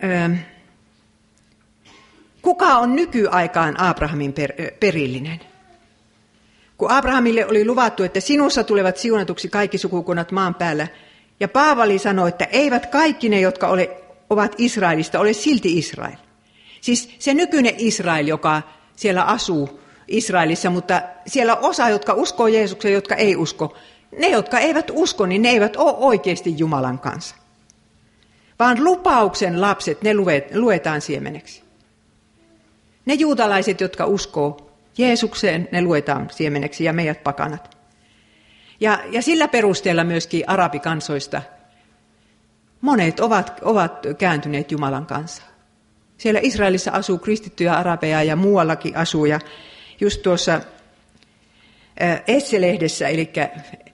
Kuka on nykyaikaan Abrahamin per, perillinen? Kun Abrahamille oli luvattu, että sinussa tulevat siunatuksi kaikki sukukunnat maan päällä, ja Paavali sanoi, että eivät kaikki ne, jotka ole, ovat Israelista, ole silti Israel. Siis se nykyinen Israel, joka siellä asuu Israelissa, mutta siellä osa, jotka uskoo Jeesukseen, jotka ei usko. Ne, jotka eivät usko, niin ne eivät ole oikeasti Jumalan kanssa. Vaan lupauksen lapset, ne luetaan siemeneksi. Ne juutalaiset, jotka uskoo Jeesukseen, ne luetaan siemeneksi ja meidät pakanat. Ja, ja sillä perusteella myöskin arabikansoista monet ovat, ovat kääntyneet Jumalan kanssa. Siellä Israelissa asuu kristittyjä arabeja ja muuallakin asuu. Ja just tuossa Esse-lehdessä, eli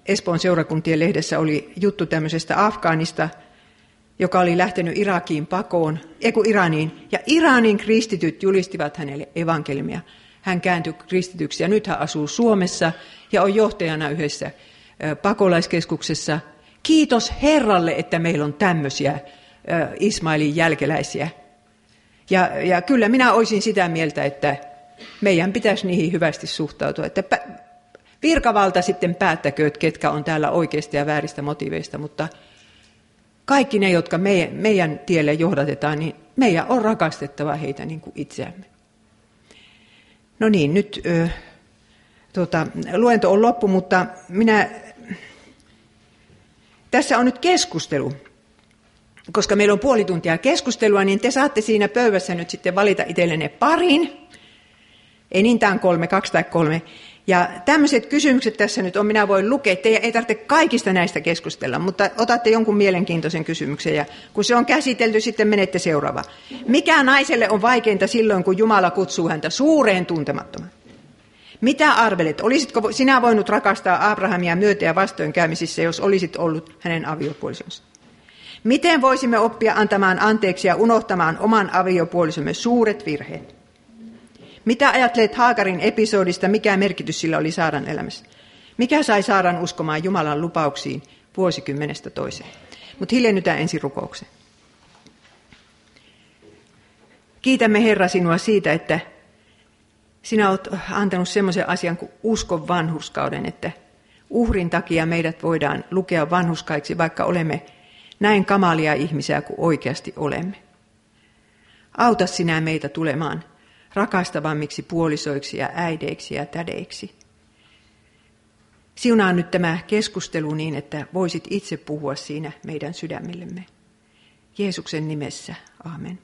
Espoon seurakuntien lehdessä oli juttu tämmöisestä Afgaanista, joka oli lähtenyt Irakiin pakoon, eiku Iraniin, ja Iranin kristityt julistivat hänelle evankeliumia. Hän kääntyi kristityksi ja nyt hän asuu Suomessa ja on johtajana yhdessä pakolaiskeskuksessa. Kiitos Herralle, että meillä on tämmöisiä Ismailin jälkeläisiä. Ja, ja kyllä minä olisin sitä mieltä, että meidän pitäisi niihin hyvästi suhtautua. Että virkavalta sitten päättäkö, ketkä on täällä oikeista ja vääristä motiveista, mutta kaikki ne, jotka meidän, meidän tielle johdatetaan, niin meidän on rakastettava heitä niin kuin itseämme. No niin, nyt ö, tuota, luento on loppu, mutta minä, tässä on nyt keskustelu. Koska meillä on puoli tuntia keskustelua, niin te saatte siinä pöydässä nyt sitten valita itsellenne parin. Enintään kolme, kaksi tai kolme. Ja tämmöiset kysymykset tässä nyt on, minä voin lukea, teidän ei tarvitse kaikista näistä keskustella, mutta otatte jonkun mielenkiintoisen kysymyksen ja kun se on käsitelty, sitten menette seuraavaan. Mikä naiselle on vaikeinta silloin, kun Jumala kutsuu häntä suureen tuntemattomaan? Mitä arvelet? Olisitko sinä voinut rakastaa Abrahamia myötä ja vastoinkäymisissä, jos olisit ollut hänen aviopuolisonsa? Miten voisimme oppia antamaan anteeksi ja unohtamaan oman aviopuolisomme suuret virheet? Mitä ajattelet Haakarin episodista, mikä merkitys sillä oli Saaran elämässä? Mikä sai Saaran uskomaan Jumalan lupauksiin vuosikymmenestä toiseen? Mutta hiljennytään ensin rukoukseen. Kiitämme Herra sinua siitä, että sinä olet antanut semmoisen asian kuin uskon vanhuskauden, että uhrin takia meidät voidaan lukea vanhuskaiksi, vaikka olemme näin kamalia ihmisiä kuin oikeasti olemme. Auta sinä meitä tulemaan rakastavammiksi puolisoiksi ja äideiksi ja tädeiksi. Siunaa nyt tämä keskustelu niin, että voisit itse puhua siinä meidän sydämillemme. Jeesuksen nimessä, amen.